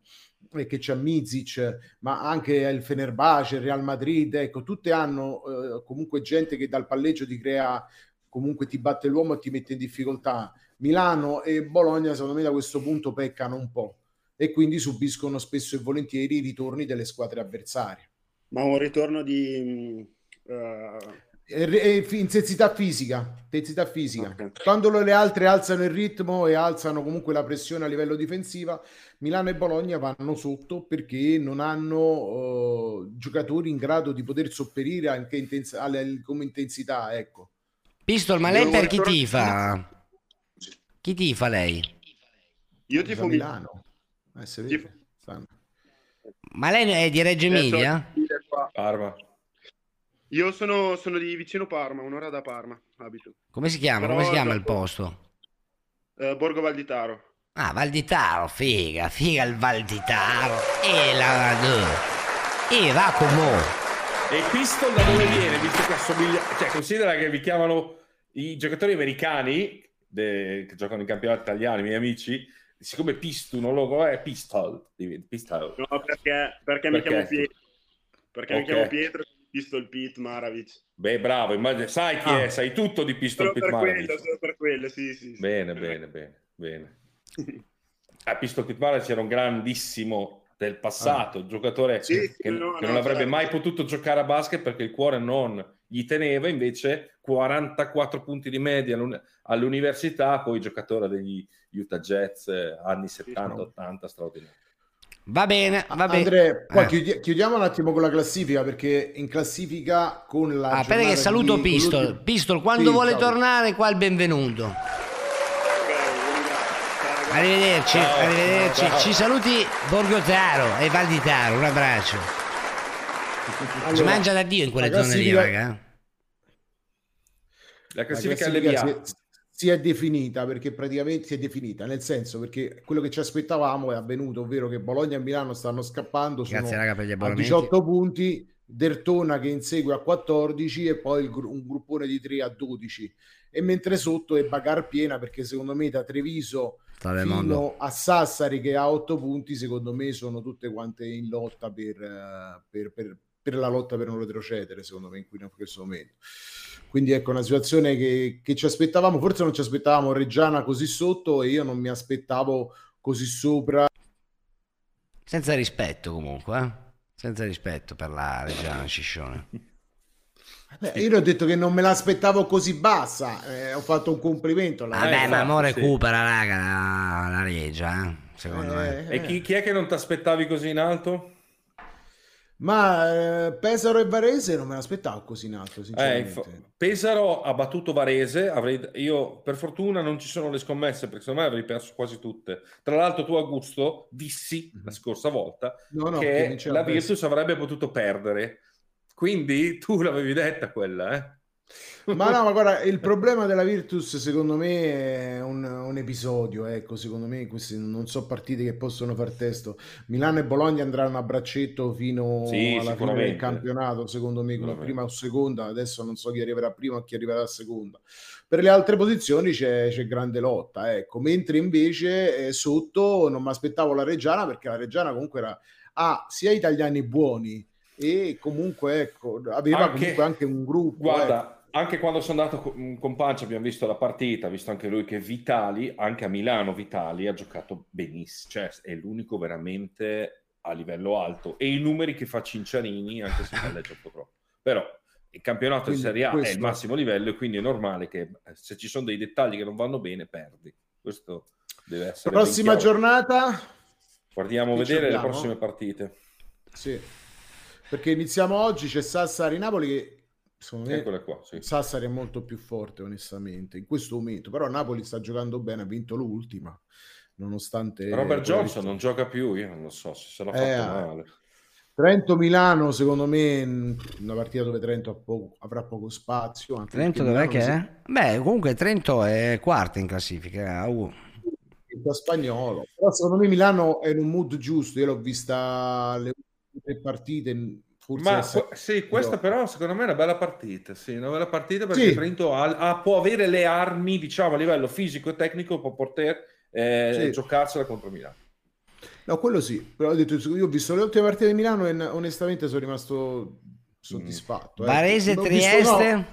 S4: e che c'ha Mizic, ma anche il Fenerbahce, il Real Madrid, ecco, tutte hanno eh, comunque gente che dal palleggio ti crea comunque ti batte l'uomo e ti mette in difficoltà. Milano e Bologna, secondo me, da questo punto peccano un po' e quindi subiscono spesso e volentieri i ritorni delle squadre avversarie.
S13: Ma un ritorno di... eh,
S4: E- e fi- intensità fisica, intensità fisica. Quando le altre alzano il ritmo e alzano comunque la pressione a livello difensiva, Milano e Bologna vanno sotto perché non hanno eh, giocatori in grado di poter sopperire anche intens- alle- come intensità, ecco.
S2: Pistol, ma lei per chi tifa? Chi tifa lei?
S13: Io tifo
S4: Milano. Eh, si vede. Stanno.
S2: Ma lei è di Reggio Emilia?
S3: Parma.
S13: Io sono, sono di vicino Parma, un'ora da Parma abito.
S2: Come si chiama?
S13: Però
S2: Come si chiama il posto?
S13: Eh, Borgo Valditaro.
S2: Ah, Valditaro, figa, figa il Valditaro. E la... E va come...
S3: E Pistol da dove viene? Visto che assomiglia... Cioè, considera che vi chiamano i giocatori americani de- che giocano in campionato italiano, i miei amici, siccome Pistu non lo è Pistol. Pistol.
S13: No, perché, perché mi
S3: Perché?
S13: chiamo Pietro. Perché mi
S3: Ok.
S13: chiamo Pietro, Pistol Pete Maravic.
S3: Beh, bravo, immagino- sai chi
S13: Ah.
S3: è, sai tutto di Pistol
S13: Solo per
S3: Pitmanovic.
S13: quello, solo per quello, sì, sì. sì.
S3: Bene, bene, bene, bene. A Pistol Pitmanovic era un grandissimo del passato, un giocatore
S13: Sì,
S3: che,
S13: sì,
S3: che
S13: no,
S3: non
S13: no,
S3: avrebbe
S13: certo.
S3: mai potuto giocare a basket perché il cuore non gli teneva, invece 44 punti di media all'uni- all'università, poi giocatore degli Utah Jazz anni 70-80, straordinario.
S2: Va bene, va bene.
S4: Andre, poi
S2: Eh.
S4: chiudi- chiudiamo un attimo con la classifica perché in classifica con la
S2: Ah, aspetta che saluto
S4: di-
S2: Pistol. Pistol, quando
S4: Sì,
S2: vuole
S4: ciao.
S2: tornare, qua il benvenuto. Arrivederci,
S13: Ciao.
S2: arrivederci.
S13: Ciao.
S2: Ci saluti Borgo Taro e Val di Taro, un abbraccio. si
S4: Allora,
S2: mangia da Dio in quelle
S4: la
S2: zone lì, raga.
S3: La
S4: La
S3: classifica
S4: classifica
S3: LBA.
S4: Si, è definita perché praticamente si è definita nel senso perché quello che ci aspettavamo è avvenuto, ovvero che Bologna e Milano stanno scappando
S2: Grazie, raga, per gli
S4: a
S2: abbonamenti.
S4: 18 punti, Dertona che insegue a 14 e poi gru- un gruppone di 3 a 12 e mentre sotto è Bagar piena perché secondo me da Treviso
S2: Sta del
S4: fino
S2: mondo.
S4: a Sassari che ha 8 punti secondo me sono tutte quante in lotta per, eh, per- per- per la lotta per non retrocedere secondo me in questo momento quindi ecco una situazione che, che ci aspettavamo forse non ci aspettavamo Reggiana così sotto e io non mi aspettavo così sopra
S2: Senza rispetto comunque, eh? Senza rispetto per la Reggiana Sciscione.
S4: Beh, io ho detto che non me l'aspettavo così bassa eh, ho fatto un complimento
S2: Vabbè, ma mo
S3: sì.
S2: recupera, raga, la, la Regia, eh, secondo me.
S4: Eh,
S3: E chi, chi è che non ti aspettavi così in alto?
S4: Ma eh, Pesaro e Varese non me l'aspettavo così in alto
S3: Eh,
S4: sinceramente
S3: info- Pesaro ha battuto Varese, avrei- io per fortuna non ci sono le scommesse perché secondo me avrei perso quasi tutte. Tra l'altro tu Augusto dissi la scorsa volta
S4: No, no, che
S3: che la. Virtus avrebbe potuto perdere, quindi tu l'avevi detta quella, eh?
S4: Ma no, ma guarda, il problema della Virtus secondo me è un, un episodio, ecco, secondo me queste non so partite che possono far testo. Milano e Bologna andranno a braccetto fino
S3: Sì,
S4: alla fine del campionato, secondo me, con
S3: Sicuramente.
S4: prima o seconda, adesso non so chi arriverà prima o chi arriverà seconda. Per le altre posizioni c'è, c'è grande lotta, ecco, mentre invece eh, sotto non mi aspettavo la Reggiana perché la Reggiana comunque era, ha sia italiani buoni e comunque ecco, aveva
S3: Anche-
S4: comunque anche un gruppo.
S3: Guarda,
S4: ecco.
S3: anche quando sono andato con, con Pancia abbiamo visto la partita, visto anche lui che Vitali, anche a Milano Vitali ha giocato benissimo, cioè è l'unico veramente a livello alto e i numeri che fa Cincianini anche se palleggia un po' troppo. Però il campionato
S4: Quindi
S3: di Serie A è il
S4: questo-
S3: massimo livello e quindi è normale che eh, se ci sono dei dettagli che non vanno bene perdi. Questo deve essere
S4: Prossima giornata,
S3: Guardiamo vedere le prossime partite.
S4: sì, perché iniziamo oggi, c'è Sassari-Napoli che secondo me
S3: Eccole qua, sì.
S4: Sassari è molto più forte onestamente in questo momento, però Napoli sta giocando bene, ha vinto l'ultima, nonostante...
S3: Robert Johnson
S4: visto-
S3: non gioca più, io non lo so se se l'ha fatto
S4: Eh,
S3: male.
S4: Trento-Milano secondo me una partita dove Trento poco- avrà poco spazio. anche
S2: Trento dov'è che è? Beh, comunque Trento è quarta in classifica. uh.
S4: si- da spagnolo. Però secondo me Milano è in un mood giusto, io l'ho vista le ultime tre partite, forse
S3: Ma que- sì, questa però secondo me è una bella partita, sì, una bella partita perché
S4: Sì.
S3: Trento ha- ha- può avere le armi, diciamo, a livello fisico e tecnico, può poter eh,
S4: Sì.
S3: giocarsela contro Milano.
S4: No, quello sì, però ho detto, io ho visto le ultime partite di Milano e onestamente sono rimasto soddisfatto. ecco.
S2: Varese,
S4: visto-
S2: Trieste?
S4: no,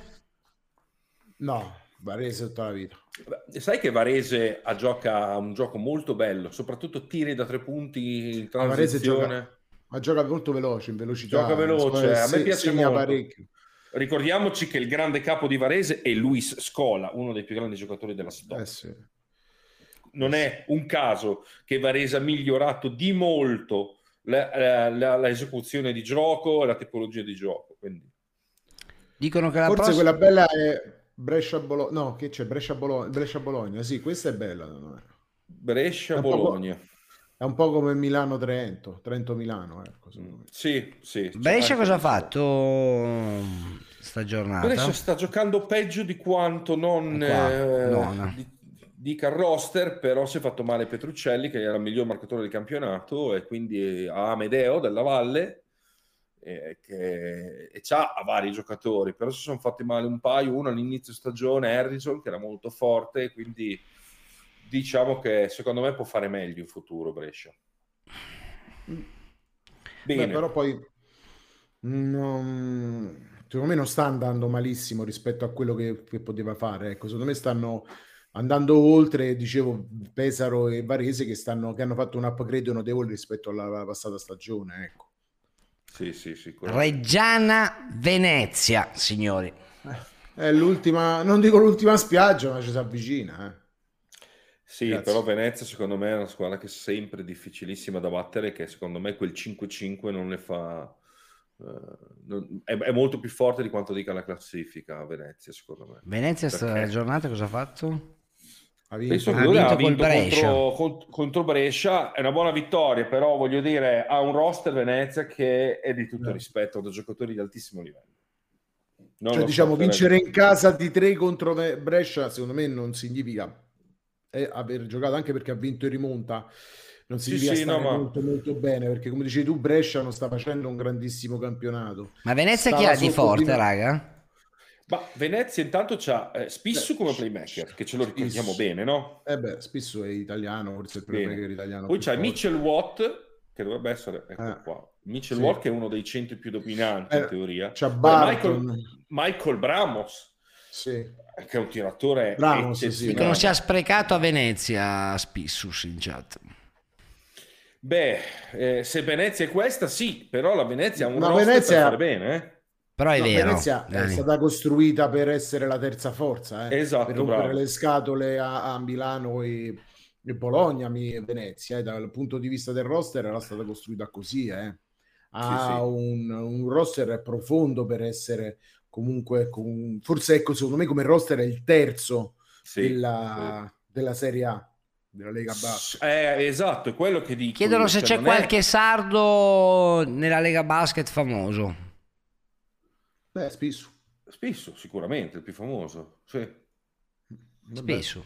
S4: no, Varese tutta la vita.
S3: Beh, Sai che Varese ha gioca un gioco molto bello, soprattutto tiri da tre punti in
S4: Ma Varese
S3: transizione.
S4: gioca, ma gioca molto veloce, in velocità.
S3: Gioca veloce, a me piace
S4: segna
S3: molto.
S4: parecchio.
S3: Ricordiamoci che il grande capo di Varese è Luis Scola, uno dei più grandi giocatori della storia.
S4: Eh sì.
S3: non è un caso che Varese ha migliorato di molto la, la- la- la esecuzione di gioco e la tipologia di gioco. Quindi
S2: Dicono che la
S4: Forse
S2: prossima...
S4: quella bella è Brescia-Bologna. No, che c'è? Brescia-Bologna. Brescia-Bologna. Sì, questa è bella.
S3: Brescia-Bologna.
S4: È un po' come Milano-Trento. Trento-Milano, ecco. me.
S3: Sì, sì.
S2: Brescia cosa ha fatto sta giornata?
S3: Brescia sta giocando peggio di quanto non eh,
S2: nona.
S3: di- dica il roster, però si è fatto male Petruccelli, che era il miglior marcatore del campionato, e quindi ha Amedeo della Valle, eh, che, e c'ha vari giocatori, però si sono fatti male un paio, uno all'inizio stagione, Harrison, che era molto forte, quindi diciamo che secondo me può fare meglio in futuro Brescia. Bene.
S4: Beh, però poi non- secondo me non sta andando malissimo rispetto a quello che, che poteva fare. Ecco, secondo me stanno andando oltre, dicevo, Pesaro e Varese che, stanno, che hanno fatto un upgrade notevole rispetto alla passata stagione. Ecco.
S3: Sì, sì, sì.
S2: Reggiana Venezia, signori.
S4: È l'ultima, non dico l'ultima spiaggia, ma ci si avvicina. Eh.
S3: Sì,
S4: Grazie.
S3: però Venezia secondo me è una squadra che è sempre difficilissima da battere, che secondo me quel 5-5 non le fa... eh, non- è, è molto più forte di quanto dica la classifica a Venezia, secondo me.
S2: Venezia sta
S3: Perché?
S2: giornata cosa ha fatto?
S4: Ha
S3: Penso
S2: Ha
S3: che lui
S2: vinto
S3: ha vinto
S2: Brescia.
S3: contro, cont- contro Brescia, è una buona vittoria, però voglio dire, ha un roster Venezia che è di tutto
S4: Eh.
S3: rispetto, da giocatori di altissimo livello. Non
S4: Cioè, diciamo,
S3: so,
S4: vincere in casa di 3 contro Brescia, secondo me non significa eh, aver giocato, anche perché ha vinto in rimonta, non
S3: Sì,
S4: significa
S3: sì,
S4: stare
S3: no, ma-
S4: molto molto bene, perché come dicevi tu, Brescia non sta facendo un grandissimo campionato.
S2: Ma Venezia chi
S4: Stava
S2: ha di forte,
S4: di-
S2: raga?
S3: Ma Venezia intanto c'ha eh, Spissu come playmaker, che ce lo ricordiamo
S4: Spissu.
S3: bene, no?
S4: Eh beh, spesso è italiano, forse il
S3: Bene.
S4: playmaker italiano.
S3: Poi
S4: forte.
S3: Mitchell Watt, che dovrebbe essere, ecco
S4: Eh.
S3: qua, Mitchell
S4: Sì.
S3: Watt che è uno dei centri più dominanti in
S4: Eh,
S3: teoria.
S4: c'ha
S3: Poi
S4: Barton.
S3: Michael, Michael Bramos,
S4: Sì.
S3: che è un tiratore
S4: Bramos, sì.
S3: eccezionale.
S2: Dicono sia sprecato a Venezia Spissus in chat.
S3: Beh, eh, se Venezia è questa, sì, però la Venezia ha un roster
S4: Venezia-
S3: per fare bene, eh?
S2: Però è
S4: No,
S2: vero.
S4: Venezia è
S2: Dani.
S4: stata costruita per essere la terza forza, eh,
S3: Esatto,
S4: per rompere
S3: bravo.
S4: le scatole a, a Milano e, e Bologna, mi- Venezia, eh, dal punto di vista del roster era stata costruita così, eh. ha
S3: Sì, sì.
S4: Un, un roster profondo per essere comunque, con- forse ecco, secondo me come roster è il terzo
S3: Sì,
S4: della, della Serie A, della Lega Basket.
S3: Eh, esatto, è quello che dico.
S2: Chiedono se
S3: cioè,
S2: c'è
S3: non è-
S2: qualche sardo nella Lega Basket famoso.
S4: Beh, spesso.
S3: Spesso, sicuramente, il più famoso. Sì.
S2: Spesso.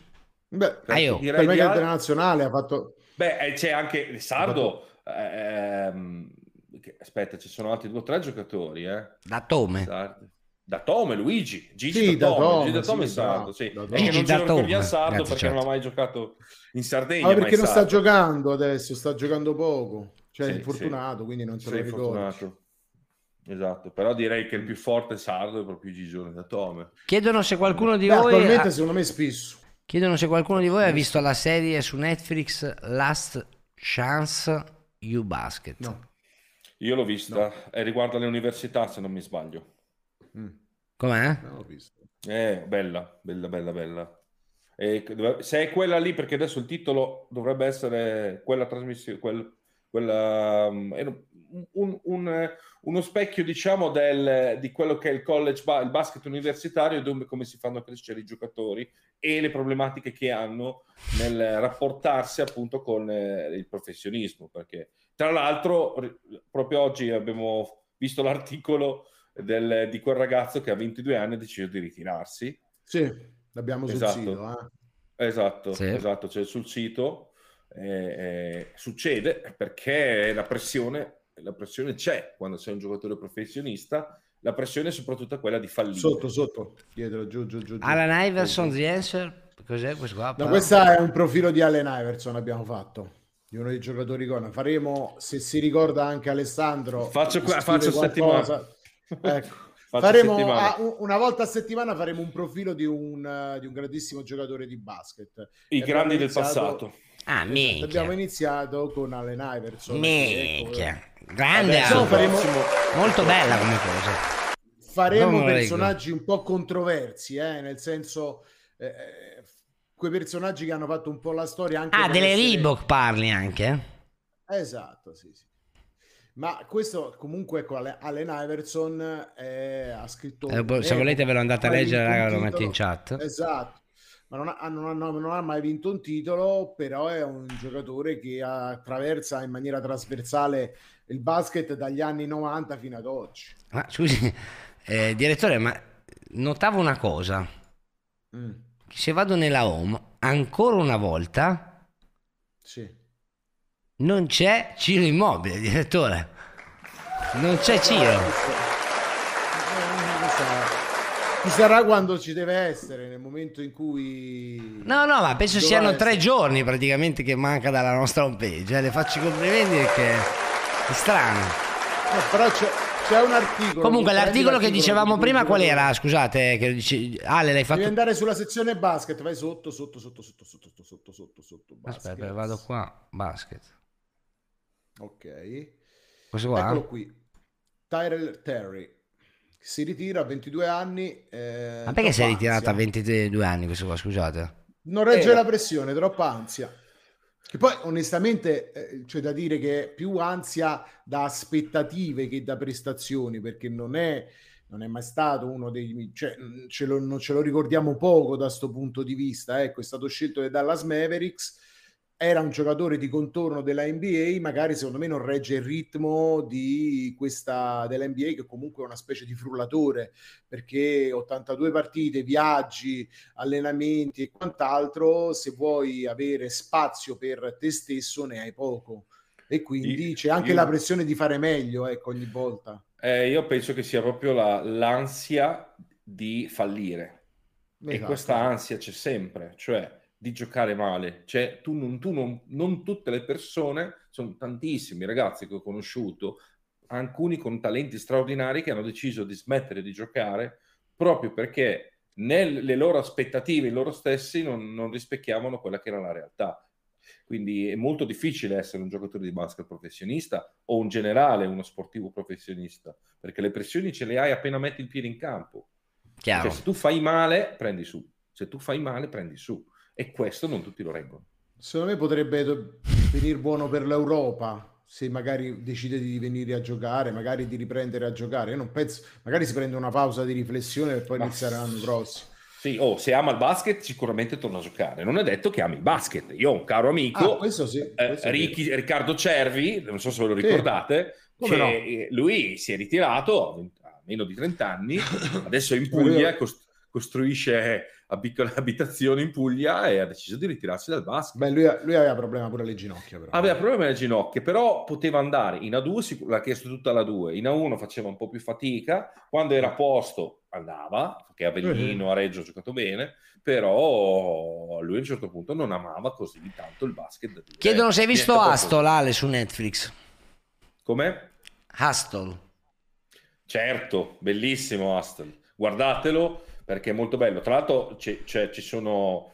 S4: Beh,
S2: Ah, io.
S4: per
S3: Direi
S4: me
S3: di
S4: che
S3: al-
S4: della nazionale ha fatto...
S3: Beh, eh, c'è anche il Sardo. ehm, che- aspetta, ci sono altri due o tre giocatori, eh.
S2: Da Tome.
S3: Sardi. Da Tome, Luigi, Gigi
S4: Sì,
S3: da
S4: da
S3: Tome,
S4: Tome,
S3: Gigi da Tome
S4: sì,
S3: è Sardo,
S4: da-
S3: sì.
S4: da
S3: È non
S2: Gigi
S3: ce
S2: da
S3: lo
S2: Tome,
S3: Sardo
S2: grazie,
S3: perché non ha
S2: certo.
S3: mai giocato in Sardegna.
S4: Ma perché non sta giocando adesso, sta giocando poco, cioè
S3: Sì,
S4: è infortunato, quindi non lo
S3: Sei fortunato. Esatto, però direi che il più forte sardo è proprio Gigione da Tome.
S2: Chiedono se qualcuno di
S4: Beh,
S2: voi
S4: attualmente
S2: ha-
S4: secondo me spesso.
S2: chiedono se qualcuno di voi ha visto la serie su Netflix Last Chance You Basket.
S4: No.
S3: Io l'ho vista, e riguarda le università se non mi sbaglio.
S4: Mm,
S2: Com'è?
S4: non l'ho visto.
S3: Eh, bella, bella, bella, bella. E se è quella lì, perché adesso il titolo dovrebbe essere quella trasmissione, quel- quella, è un- un- un, uno specchio, diciamo, del- di quello che è il college, il basket universitario, dove come si fanno crescere i giocatori e le problematiche che hanno nel rapportarsi appunto con eh, il professionismo. Perché, tra l'altro, ri- proprio oggi abbiamo visto l'articolo del- di quel ragazzo che a 22 anni ha deciso di ritirarsi.
S4: Sì, l'abbiamo sul
S3: Esatto.
S4: sito. eh.
S3: Esatto,
S2: Sì.
S3: esatto, c'è sul sito. eh, eh, succede perché la pressione, la pressione c'è quando sei un giocatore professionista, la pressione è soprattutto quella di fallire.
S4: Sotto, sotto, dietro, giù, giù, giù.
S2: Alan Iverson, The Answer. Cos'è questo qua?
S4: No, questo è un profilo di Allen Iverson abbiamo fatto. Di uno dei giocatori con. Faremo, se si ricorda anche Alessandro,
S3: Faccio faccio
S4: qualcosa. Ecco. Faremo un- una volta a settimana faremo un profilo di un, di un grandissimo giocatore di basket.
S3: I
S4: E
S3: grandi del
S4: iniziato-
S3: passato.
S2: Ah,
S4: Esatto,
S2: minchia.
S4: abbiamo iniziato con Allen Iverson. ecco.
S2: Grande
S3: Adesso
S4: faremo-
S2: Molto bella come cosa.
S4: faremo
S2: Non
S4: personaggi un po' controversi, eh, nel senso eh, eh, quei personaggi che hanno fatto un po' la storia anche
S2: Ah, delle
S4: essere-
S2: Reebok parli anche?
S4: Esatto, sì, sì. Ma questo comunque ecco, Ale- Allen Iverson eh, ha scritto...
S2: Eh, bo- se volete ve lo andate a leggere, raga, lo metto in chat.
S4: Esatto. Ma non ha, non ha- non ha mai vinto un titolo, però è un giocatore che attraversa in maniera trasversale il basket dagli anni 90 fino ad oggi.
S2: Ma scusi, eh, direttore, ma notavo una cosa.
S4: Mm,
S2: Se vado nella home, ancora una volta
S4: sì.
S2: Non c'è Ciro Immobile, direttore. Non c'è Ciro.
S4: Eh. Ci sarà quando ci deve essere, nel momento in cui...
S2: No, no, ma penso siano
S4: essere.
S2: tre giorni praticamente che manca dalla nostra homepage. eh. Le faccio i complimenti perché è strano.
S4: No, però c'è, c'è un articolo.
S2: Comunque
S4: prendi
S2: l'articolo che dicevamo
S4: di
S2: prima qual era? Scusate, che dici... Ale l'hai fatto...
S4: Devi andare sulla sezione basket, vai sotto, sotto, sotto, sotto, sotto, sotto, sotto, sotto, sotto, basket.
S2: Aspetta, vado qua, basket.
S4: Ok.
S2: Questo qua?
S4: Eccolo qui. Tyrell Terry. Si ritira a 22 anni. eh,
S2: Ma perché si è ritirato a
S4: ansia.
S2: 22 anni questo qua, scusate?
S4: Non regge
S3: Eh.
S4: la pressione, troppa ansia. Che poi onestamente eh, c'è da dire che è più ansia da aspettative che da prestazioni, perché non è, non è mai stato uno dei... Cioè, ce lo, non ce lo ricordiamo poco da questo punto di vista. Ecco, è stato scelto dai Dallas Mavericks, era un giocatore di contorno della NBA, magari secondo me non regge il ritmo di questa della NBA che comunque è una specie di frullatore perché 82 partite, viaggi, allenamenti e quant'altro, se vuoi avere spazio per te stesso ne hai poco e quindi
S3: Io-
S4: c'è anche
S3: io-
S4: la pressione di fare meglio, ecco, ogni volta.
S3: Eh, io penso che sia proprio la- l'ansia di fallire. E
S4: Esatto.
S3: questa ansia c'è sempre, cioè di giocare male. Cioè, tu non, tu non, non tutte le persone, sono tantissimi ragazzi che ho conosciuto, alcuni con talenti straordinari che hanno deciso di smettere di giocare proprio perché nelle loro aspettative, loro stessi non, non rispecchiavano quella che era la realtà. Quindi è molto difficile essere un giocatore di basket professionista o un generale, uno sportivo professionista, perché le pressioni ce le hai appena metti il piede in campo.
S2: Chiaro.
S3: Cioè, se tu fai male, prendi su. Se tu fai male, prendi su. E questo non tutti lo reggono.
S4: Secondo me potrebbe venire buono per l'Europa se magari decide di venire a giocare, magari di riprendere a giocare. Io non penso, magari si prende una pausa di riflessione per poi
S3: Ma-
S4: iniziare l'anno prossimo.
S3: Sì, oh, se ama il basket, sicuramente torna a giocare. Non è detto che ami il basket. Io ho un caro amico,
S4: Ah, questo sì,
S3: eh, Ricky- Riccardo Cervi, non so se ve lo
S4: Sì.
S3: ricordate,
S4: Come
S3: che
S4: no?
S3: lui si è ritirato a meno di 30 anni, adesso è in Puglia,
S4: vero.
S3: Cos- costruisce a piccole abitazioni in Puglia e ha deciso di ritirarsi dal basket.
S4: Beh, lui, lui aveva problema pure alle ginocchia, però.
S3: Aveva problemi alle ginocchia, però poteva andare in A2, sic- l'ha chiesto tutta la 2, in A1 faceva un po' più fatica, quando era a posto andava, perché a Avellino, a Reggio ha giocato bene, però lui a un certo punto non amava così tanto il basket.
S2: Chiedono se hai visto Hustle, Ale, su Netflix.
S3: Come?
S2: Hustle.
S3: Certo, bellissimo Hustle. Guardatelo perché è molto bello. Tra l'altro c'è- c'è- ci sono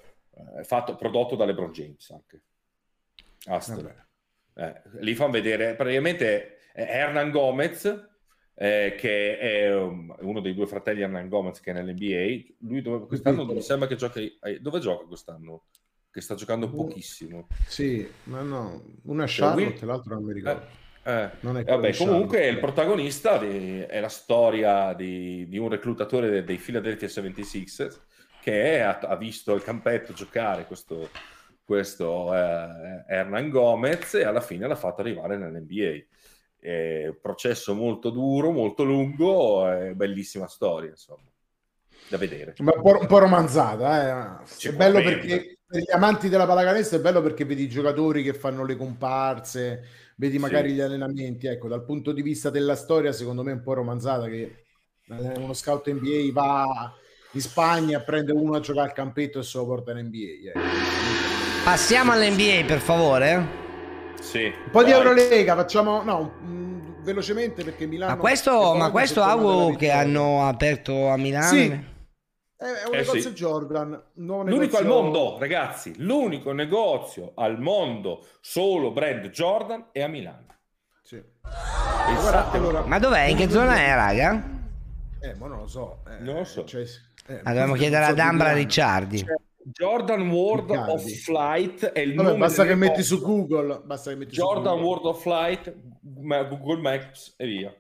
S3: eh, fatto prodotto da LeBron James anche. Hustle. Eh, lì fanno vedere praticamente eh, Hernan Gomez eh, che è um, uno dei due fratelli Hernan Gomez che è nell'NBA. Lui dove, quest'anno mi sembra che gioca ai- dove gioca quest'anno? Che sta giocando pochissimo.
S4: Sì, ma no, una
S3: Cioè,
S4: Charlotte,
S3: Will-
S4: l'altro non mi ricordo.
S3: Eh,
S4: Non è
S3: vabbè, comunque il protagonista di- è la storia di, di un reclutatore de- dei Philadelphia 76ers che ha, ha visto il campetto giocare questo, questo eh, Hernan Gomez e alla fine l'ha fatto arrivare nell'NBA. Eh, processo molto duro, molto lungo, eh, bellissima storia, insomma, da vedere.
S4: Ma un po', un po' romanzata, eh. È bello perché per gli amanti della pallacanestro è bello perché vedi i giocatori che fanno le comparse, vedi magari
S3: Sì.
S4: gli allenamenti. Ecco, dal punto di vista della storia, secondo me è un po' romanzata che eh, uno scout NBA va in Spagna, prende uno a giocare al campetto e se lo porta in NBA. ecco.
S2: Passiamo all'NBA, per favore.
S3: Sì.
S4: Un po' di Eurolega, facciamo no, mm, velocemente perché Milano
S2: Ma questo, ma questo Agu che hanno aperto a Milano.
S4: Sì. È è un
S3: Eh,
S4: negozio
S3: sì.
S4: Jordan, un
S3: L'unico al
S4: negozio-
S3: mondo, ragazzi, l'unico negozio al mondo solo brand Jordan è a Milano.
S4: Sì.
S3: Pensate-
S4: allora-
S2: Ma dov'è? In che zona è, raga?
S4: Eh, ma non lo so. eh,
S3: Non lo so.
S4: cioè, eh,
S2: Ah, dobbiamo chiedere ad Ambra. Ricciardi.
S3: Cioè, Jordan World
S4: Riccardi.
S3: of Flight è il
S4: Vabbè,
S3: nome
S4: basta che metti su Google, basta che metti su
S3: Jordan
S4: Google.
S3: World of Flight, ma- Google Maps e via.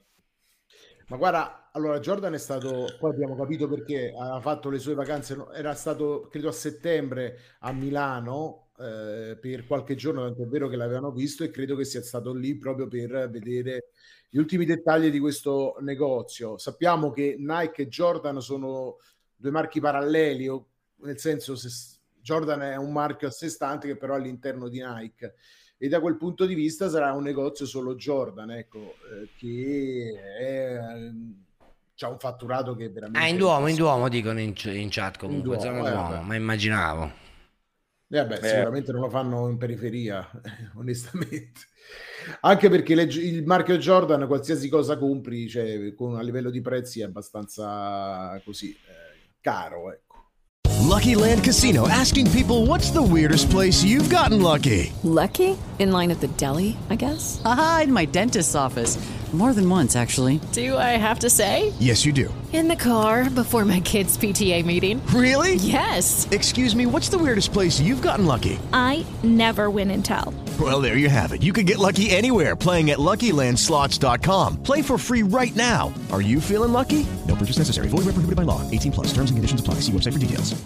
S4: Ma guarda, allora Jordan è stato, poi abbiamo capito perché ha fatto le sue vacanze, era stato credo a settembre a Milano eh, per qualche giorno, tanto è vero che l'avevano visto e credo che sia stato lì proprio per vedere gli ultimi dettagli di questo negozio. Sappiamo che Nike e Jordan sono due marchi paralleli, nel senso se Jordan è un marchio a sé stante che però è all'interno di Nike e da quel punto di vista sarà un negozio solo Jordan, ecco, eh, che è, c'ha un fatturato che è veramente...
S2: Ah, in Duomo, in Duomo dicono in, in chat comunque,
S4: In Duomo, eh,
S2: Duomo,
S4: vabbè.
S2: ma immaginavo.
S4: Eh, beh,
S3: Eh.
S4: sicuramente non lo fanno in periferia, onestamente. Anche perché le- il marchio Jordan, qualsiasi cosa compri, cioè, con, a livello di prezzi è abbastanza così eh, caro. Ecco.
S14: Lucky Land Casino asking people what's the weirdest place you've gotten lucky?
S15: Lucky? In line at the deli, I guess?
S16: Aha, in my dentist's office. More than once, actually.
S15: Do I have to say?
S14: Yes, you do.
S15: In the car before my kids' PTA meeting.
S14: Really?
S15: Yes.
S14: Excuse me, what's the weirdest place you've gotten lucky?
S17: I never win and tell.
S14: Well, there you have it. You can get lucky anywhere playing at LuckyLandSlots.com. Play for free right now. Are you feeling lucky? No purchase necessary. Void where prohibited by law. 18 plus. Terms and conditions apply. See website for details.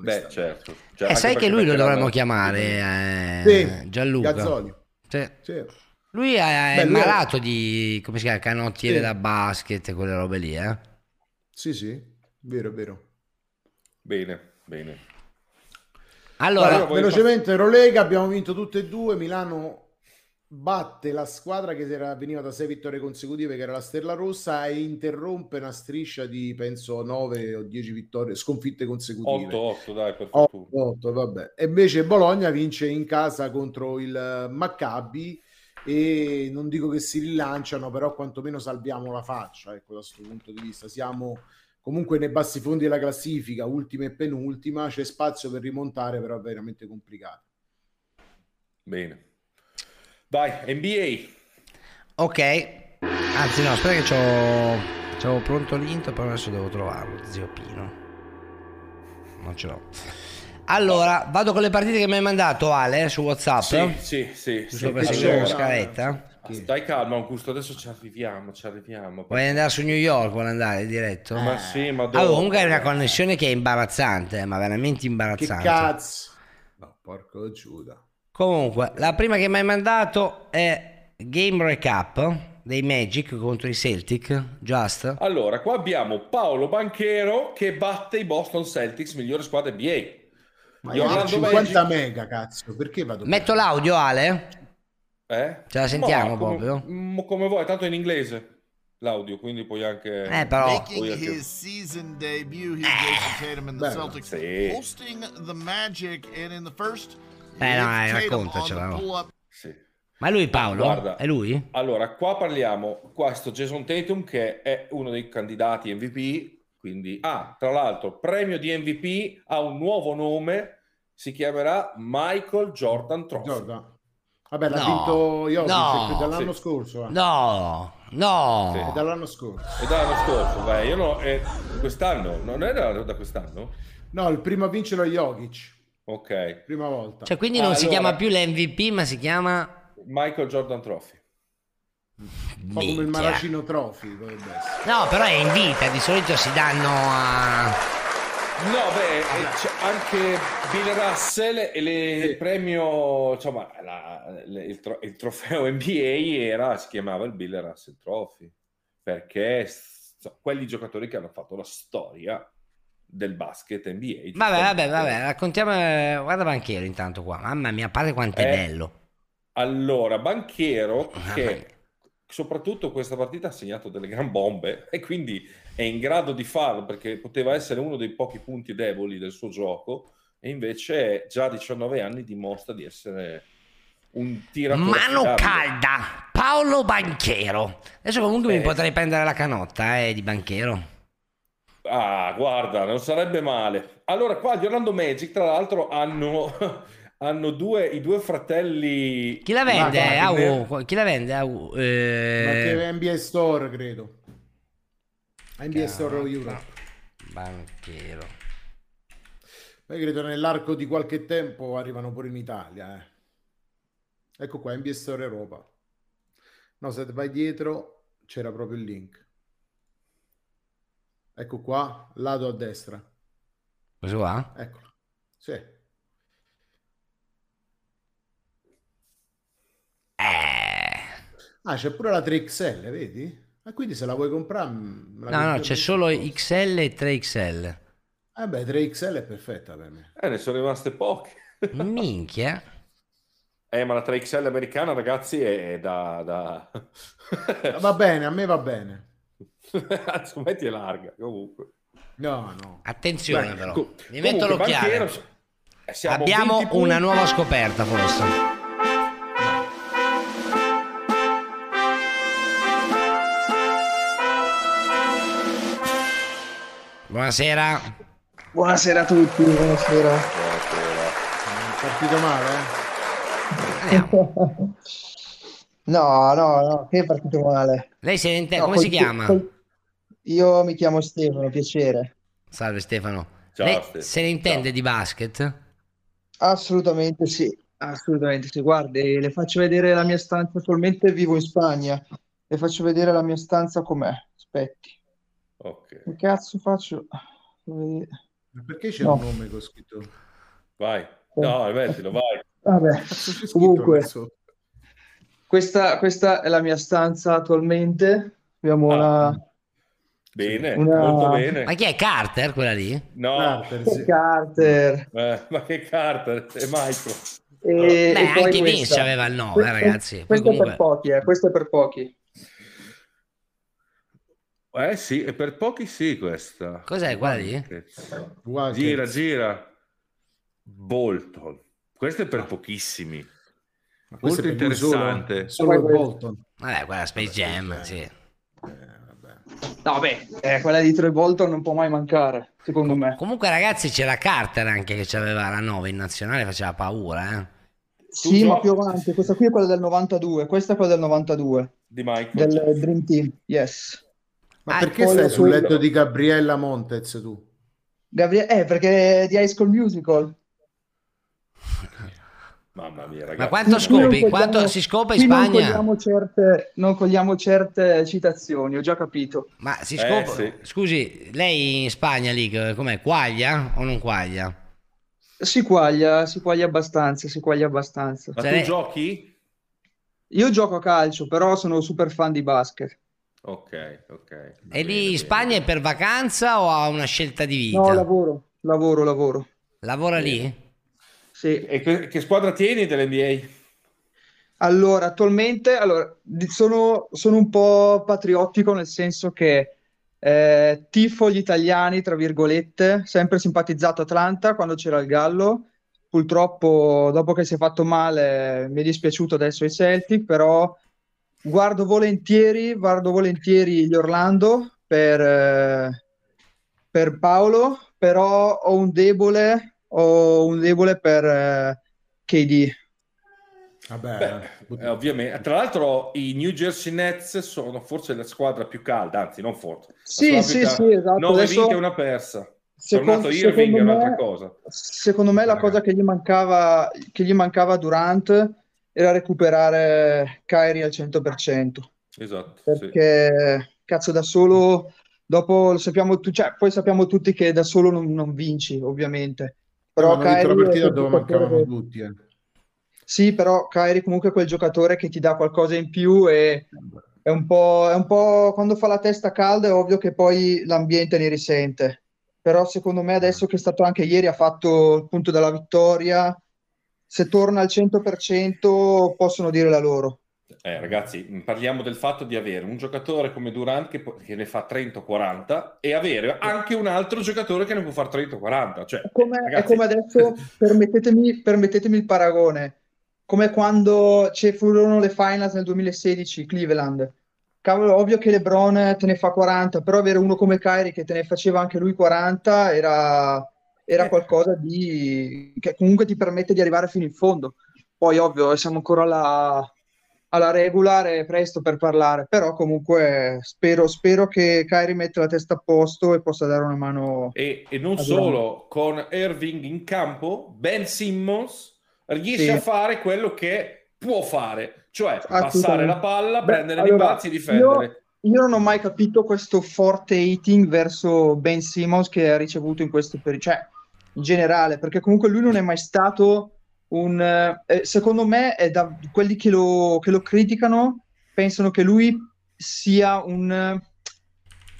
S3: Beh, certo. Cioè,
S2: E
S3: anche
S2: sai che lui lo dovremmo chiamare eh,
S4: Sì,
S2: Gianluca.
S4: Gazzoli.
S2: Sì.
S4: Sì.
S2: Lui è, è
S4: Beh, lui è-
S2: malato di come si chiama canottiere
S4: Sì.
S2: da basket e quelle robe lì, eh?
S4: Sì, sì, vero, vero.
S3: Bene, bene.
S2: Allora,
S4: Allora, velocemente Eurolega abbiamo vinto tutte e due. Milano batte la squadra che era- veniva da sei vittorie consecutive, che era la Stella Rossa, e interrompe una striscia di penso 9 o 10 vittorie, sconfitte consecutive.
S3: 8-8, dai, per fortuna.
S4: 8, vabbè. E invece Bologna vince in casa contro il Maccabi e non dico che si rilanciano, però quantomeno salviamo la faccia, ecco, da questo punto di vista. Siamo comunque nei bassi fondi della classifica, ultima e penultima, c'è spazio per rimontare, però è veramente complicato.
S3: Bene. Vai, NBA.
S2: ok. Anzi no, aspetta che c'ho c'avevo pronto l'intro, però adesso devo trovarlo, zio Pino. Non ce l'ho. Allora, vado con le partite che mi hai mandato Ale su WhatsApp.
S3: Sì, sì, sì.
S2: Giusto
S3: sì.
S2: per seguire
S3: Allora,
S2: la scaletta.
S3: Stai calmo, Augusto, adesso ci arriviamo, ci arriviamo.
S2: Vuoi andare su New York? Vuole andare diretto?
S3: Ma sì, ma dopo.
S2: Allora, comunque è una connessione che è imbarazzante, eh, ma veramente
S4: Che
S2: imbarazzante.
S4: cazzo? No, porco Giuda.
S2: Comunque, la prima che mi hai mandato è Game Recap dei Magic contro i Celtic, Just.
S3: Allora, qua abbiamo Paolo Banchero che batte i Boston Celtics, migliore squadra NBA.
S4: Ma io ho
S3: Orlando
S4: 50
S3: Magic-
S4: mega, cazzo, perché vado?
S2: Metto l'audio, Ale?
S3: Eh?
S2: Ce la sentiamo
S3: Ma come,
S2: proprio?
S3: mm, come vuoi, tanto in inglese l'audio, quindi puoi anche...
S2: Eh, però-
S18: Making
S3: puoi anche-
S18: his season debut, he's Jason Tatum and the
S3: Beh,
S18: Celtics
S3: sì.
S18: hosting the Magic, and in the first,
S2: Eh, no, eh, raccontacela, no.
S3: Sì.
S2: Ma è lui Paolo?
S3: Guarda.
S2: È lui?
S3: Allora, qua parliamo, questo Jason Tatum che è uno dei candidati MVP, quindi ah, tra l'altro, premio di MVP ha un nuovo nome, si chiamerà Michael Jordan Trophy.
S4: Jordan. Vabbè, l'ha
S2: No.
S4: vinto Jokic
S2: No.
S4: è dall'anno
S3: Sì.
S4: scorso. eh.
S2: No, no.
S4: È dall'anno scorso.
S3: E dall'anno scorso, beh, io no, eh, quest'anno, non era da quest'anno?
S4: No, il primo a vincerlo è Jokic,
S3: Ok.
S4: prima volta.
S2: Cioè, quindi non si
S3: Allora-
S2: chiama più l'MVP, ma si chiama...
S3: Michael Jordan Trophy.
S4: Un po' come il. Maracino Trophy, potrebbe essere.
S2: No, però è in vita, di solito si danno a...
S3: No, beh, eh, c'è anche Bill Russell e le- il premio, insomma, la- le- il, tro- il trofeo NBA era, si chiamava il Bill Russell Trophy, perché so, quelli giocatori che hanno fatto la storia del basket NBA.
S2: Vabbè, vabbè, vabbè, raccontiamo... eh, Guarda Banchero intanto qua. Mamma mia, padre quanto è
S3: Eh,
S2: bello.
S3: Allora, Banchero,
S2: Mamma
S3: che. Soprattutto questa partita ha segnato delle gran bombe e quindi è in grado di farlo perché poteva essere uno dei pochi punti deboli del suo gioco e invece già a 19 anni dimostra di essere un tiratore
S2: Mano
S3: affidabile.
S2: calda, Paolo Banchero. Adesso comunque mi
S3: Eh.
S2: potrei prendere la canotta eh, di Banchero.
S3: Ah, guarda, non sarebbe male. Allora, qua gli Orlando Magic, tra l'altro, hanno, hanno due, i due fratelli...
S2: Chi la vende?
S3: Wagner.
S2: Au, chi la vende? Au,
S4: Ma
S2: eh,
S4: che NBA Store, credo. NBA Store Europe.
S2: Banchero.
S4: Poi credo nell'arco di qualche tempo arrivano pure in Italia. eh. Ecco qua, NBA Store Europa. No, se vai dietro c'era proprio il link. Ecco qua, lato a destra.
S2: Questo qua?
S4: Eccolo. Sì. Ah, c'è pure la 3XL, vedi? Ah, quindi se la vuoi comprare... me la
S2: No, no, c'è solo. XL e 3XL.
S4: Eh beh, 3XL è perfetta per me.
S3: Eh, ne sono rimaste poche.
S2: Minchia.
S3: Eh, ma la 3XL americana, ragazzi, è da... da...
S4: Va bene, a me va bene.
S3: Anzi, metti è larga, comunque.
S4: No, no.
S2: Attenzione
S3: Beh,
S2: però. Mi metto
S3: siamo
S2: Abbiamo
S3: 20
S2: una nuova scoperta forse. Buonasera.
S19: Buonasera a tutti, buonasera.
S4: Partito male,
S2: eh?
S19: no, no, no, che è partito male.
S2: Lei se ne intende,
S19: No,
S2: come
S19: col-
S2: si chiama?
S19: col- Io mi chiamo Stefano, piacere.
S2: Salve Stefano.
S19: Ciao,
S2: Lei
S19: Stefano.
S2: se ne intende di basket?
S19: Assolutamente sì, assolutamente sì. Guardi, le faccio vedere la mia stanza, attualmente vivo in Spagna. Le faccio vedere la mia stanza com'è. Aspetti.
S3: Ok.
S19: Che cazzo faccio?
S4: Ma perché c'è
S19: No.
S4: un nome con scritto?
S3: Vai. No, mettilo, vai.
S19: Vabbè, comunque, questa, questa è la mia stanza attualmente. Abbiamo una...
S3: Bene,
S19: Una-
S3: molto bene.
S2: Ma chi è Carter, quella lì?
S3: No.
S19: Che Carter.
S3: Eh, ma che Carter? È Michael.
S19: E,
S2: Beh,
S19: e
S2: anche. Vince aveva il nome, eh, ragazzi.
S19: Questo è
S2: comunque...
S19: per pochi, eh, questo è per pochi.
S3: Eh sì, e per pochi sì questa.
S2: Cos'è quella lì?
S4: Guarda
S3: Gira, gira. Bolton. Questo è per pochissimi.
S4: questo
S3: Molto
S4: è per solo,
S3: interessante.
S4: solo il Bolton.
S2: Vabbè, quella Space Jam, sì.
S19: No, beh, eh, quella di Troy Bolton non può mai mancare, secondo me.
S2: Comunque, ragazzi, c'era Carter anche che aveva la 9 in nazionale, faceva paura, eh.
S19: Sì, ma più avanti. Questa qui è quella del 92, questa è quella del 92,
S3: Di Michael.
S19: del Dream Team, yes.
S4: Ma
S19: Ah,
S4: perché stai sul letto di Gabriella Montez tu?
S19: Gabriele, eh, perché è di High School Musical.
S3: Mamma mia, ragazzi.
S2: Ma quanto scopi?
S19: cogliamo-
S2: Quanto si scopa in
S19: qui non
S2: Spagna?
S19: cogliamo certe, non cogliamo certe citazioni, ho già capito.
S2: Ma si
S3: Eh,
S2: scopa...
S3: sì.
S2: Scusi, lei in Spagna lì, com'è? Quaglia o non quaglia?
S19: Si quaglia, si quaglia abbastanza, si quaglia abbastanza.
S3: Ma
S2: Cioè,
S3: tu
S2: lei-
S3: giochi?
S19: Io gioco a calcio, però sono super fan di basket.
S3: Ok, ok.
S2: E lì in Spagna è per vacanza o ha una scelta di vita?
S19: No, lavoro, lavoro, lavoro.
S2: Lavora lì?
S19: Sì.
S3: E che, che squadra tieni dell'NBA?
S19: Allora, attualmente allora, sono, sono un po' patriottico nel senso che eh, tifo gli italiani, tra virgolette, sempre simpatizzato Atlanta quando c'era il Gallo. Purtroppo, dopo che si è fatto male, mi è dispiaciuto adesso i Celtic, però guardo volentieri, guardo volentieri gli Orlando per, eh, per Paolo, però ho un debole, ho un debole per eh, KD.
S4: Vabbè,
S3: Eh, ovviamente. Tra l'altro i New Jersey Nets sono forse la squadra più calda, anzi non forse. la
S19: Sì, sì, sì, esatto.
S3: Nove
S19: Adesso-
S3: vinte e una persa.
S19: Secondo-
S3: Irving
S19: secondo
S3: un'altra
S19: me-
S3: cosa.
S19: Secondo me la cosa che gli mancava, che gli mancava Durant era recuperare Kyrie al 100%,
S3: Esatto. sì.
S19: perché cazzo da solo, dopo lo sappiamo, tu- cioè, poi sappiamo tutti che da solo non, non vinci, ovviamente. Però
S4: Però
S19: Kyrie è
S4: partita dove mancavano tutti. eh.
S19: Sì, però Kyrie comunque è quel giocatore che ti dà qualcosa in più e è un po', è un po' quando fa la testa calda è ovvio che poi l'ambiente ne risente. Però secondo me adesso che è stato anche ieri, ha fatto il punto della vittoria, se torna al 100% possono dire la loro.
S3: Eh, ragazzi, parliamo del fatto di avere un giocatore come Durant che, che ne fa 30 o 40 e avere anche un altro giocatore che ne può fare 30 o 40. Cioè,
S19: È come, è
S3: ragazzi,
S19: come adesso, permettetemi, permettetemi il paragone, come quando ci furono le finals nel 2016, Cleveland. Cavolo, ovvio che LeBron te ne fa 40, però avere uno come Kyrie che te ne faceva anche lui 40 era, era qualcosa di, che comunque ti permette di arrivare fino in fondo. Poi, ovvio, siamo ancora alla, alla regular, è presto per parlare, però comunque spero, spero che Kyrie metta la testa a posto e possa dare una mano.
S3: E, e non solo, con Irving in campo, Ben Simmons riesce
S19: Sì.
S3: a fare quello che può fare, cioè passare la palla,
S19: Beh,
S3: prendere
S19: allora,
S3: rimbalzi e difendere.
S19: Io, io non ho mai capito questo forte hating verso Ben Simmons che ha ricevuto in questo periodo, cioè in generale, perché comunque lui non è mai stato un... eh, secondo me è da quelli che lo, che lo criticano pensano che lui sia un...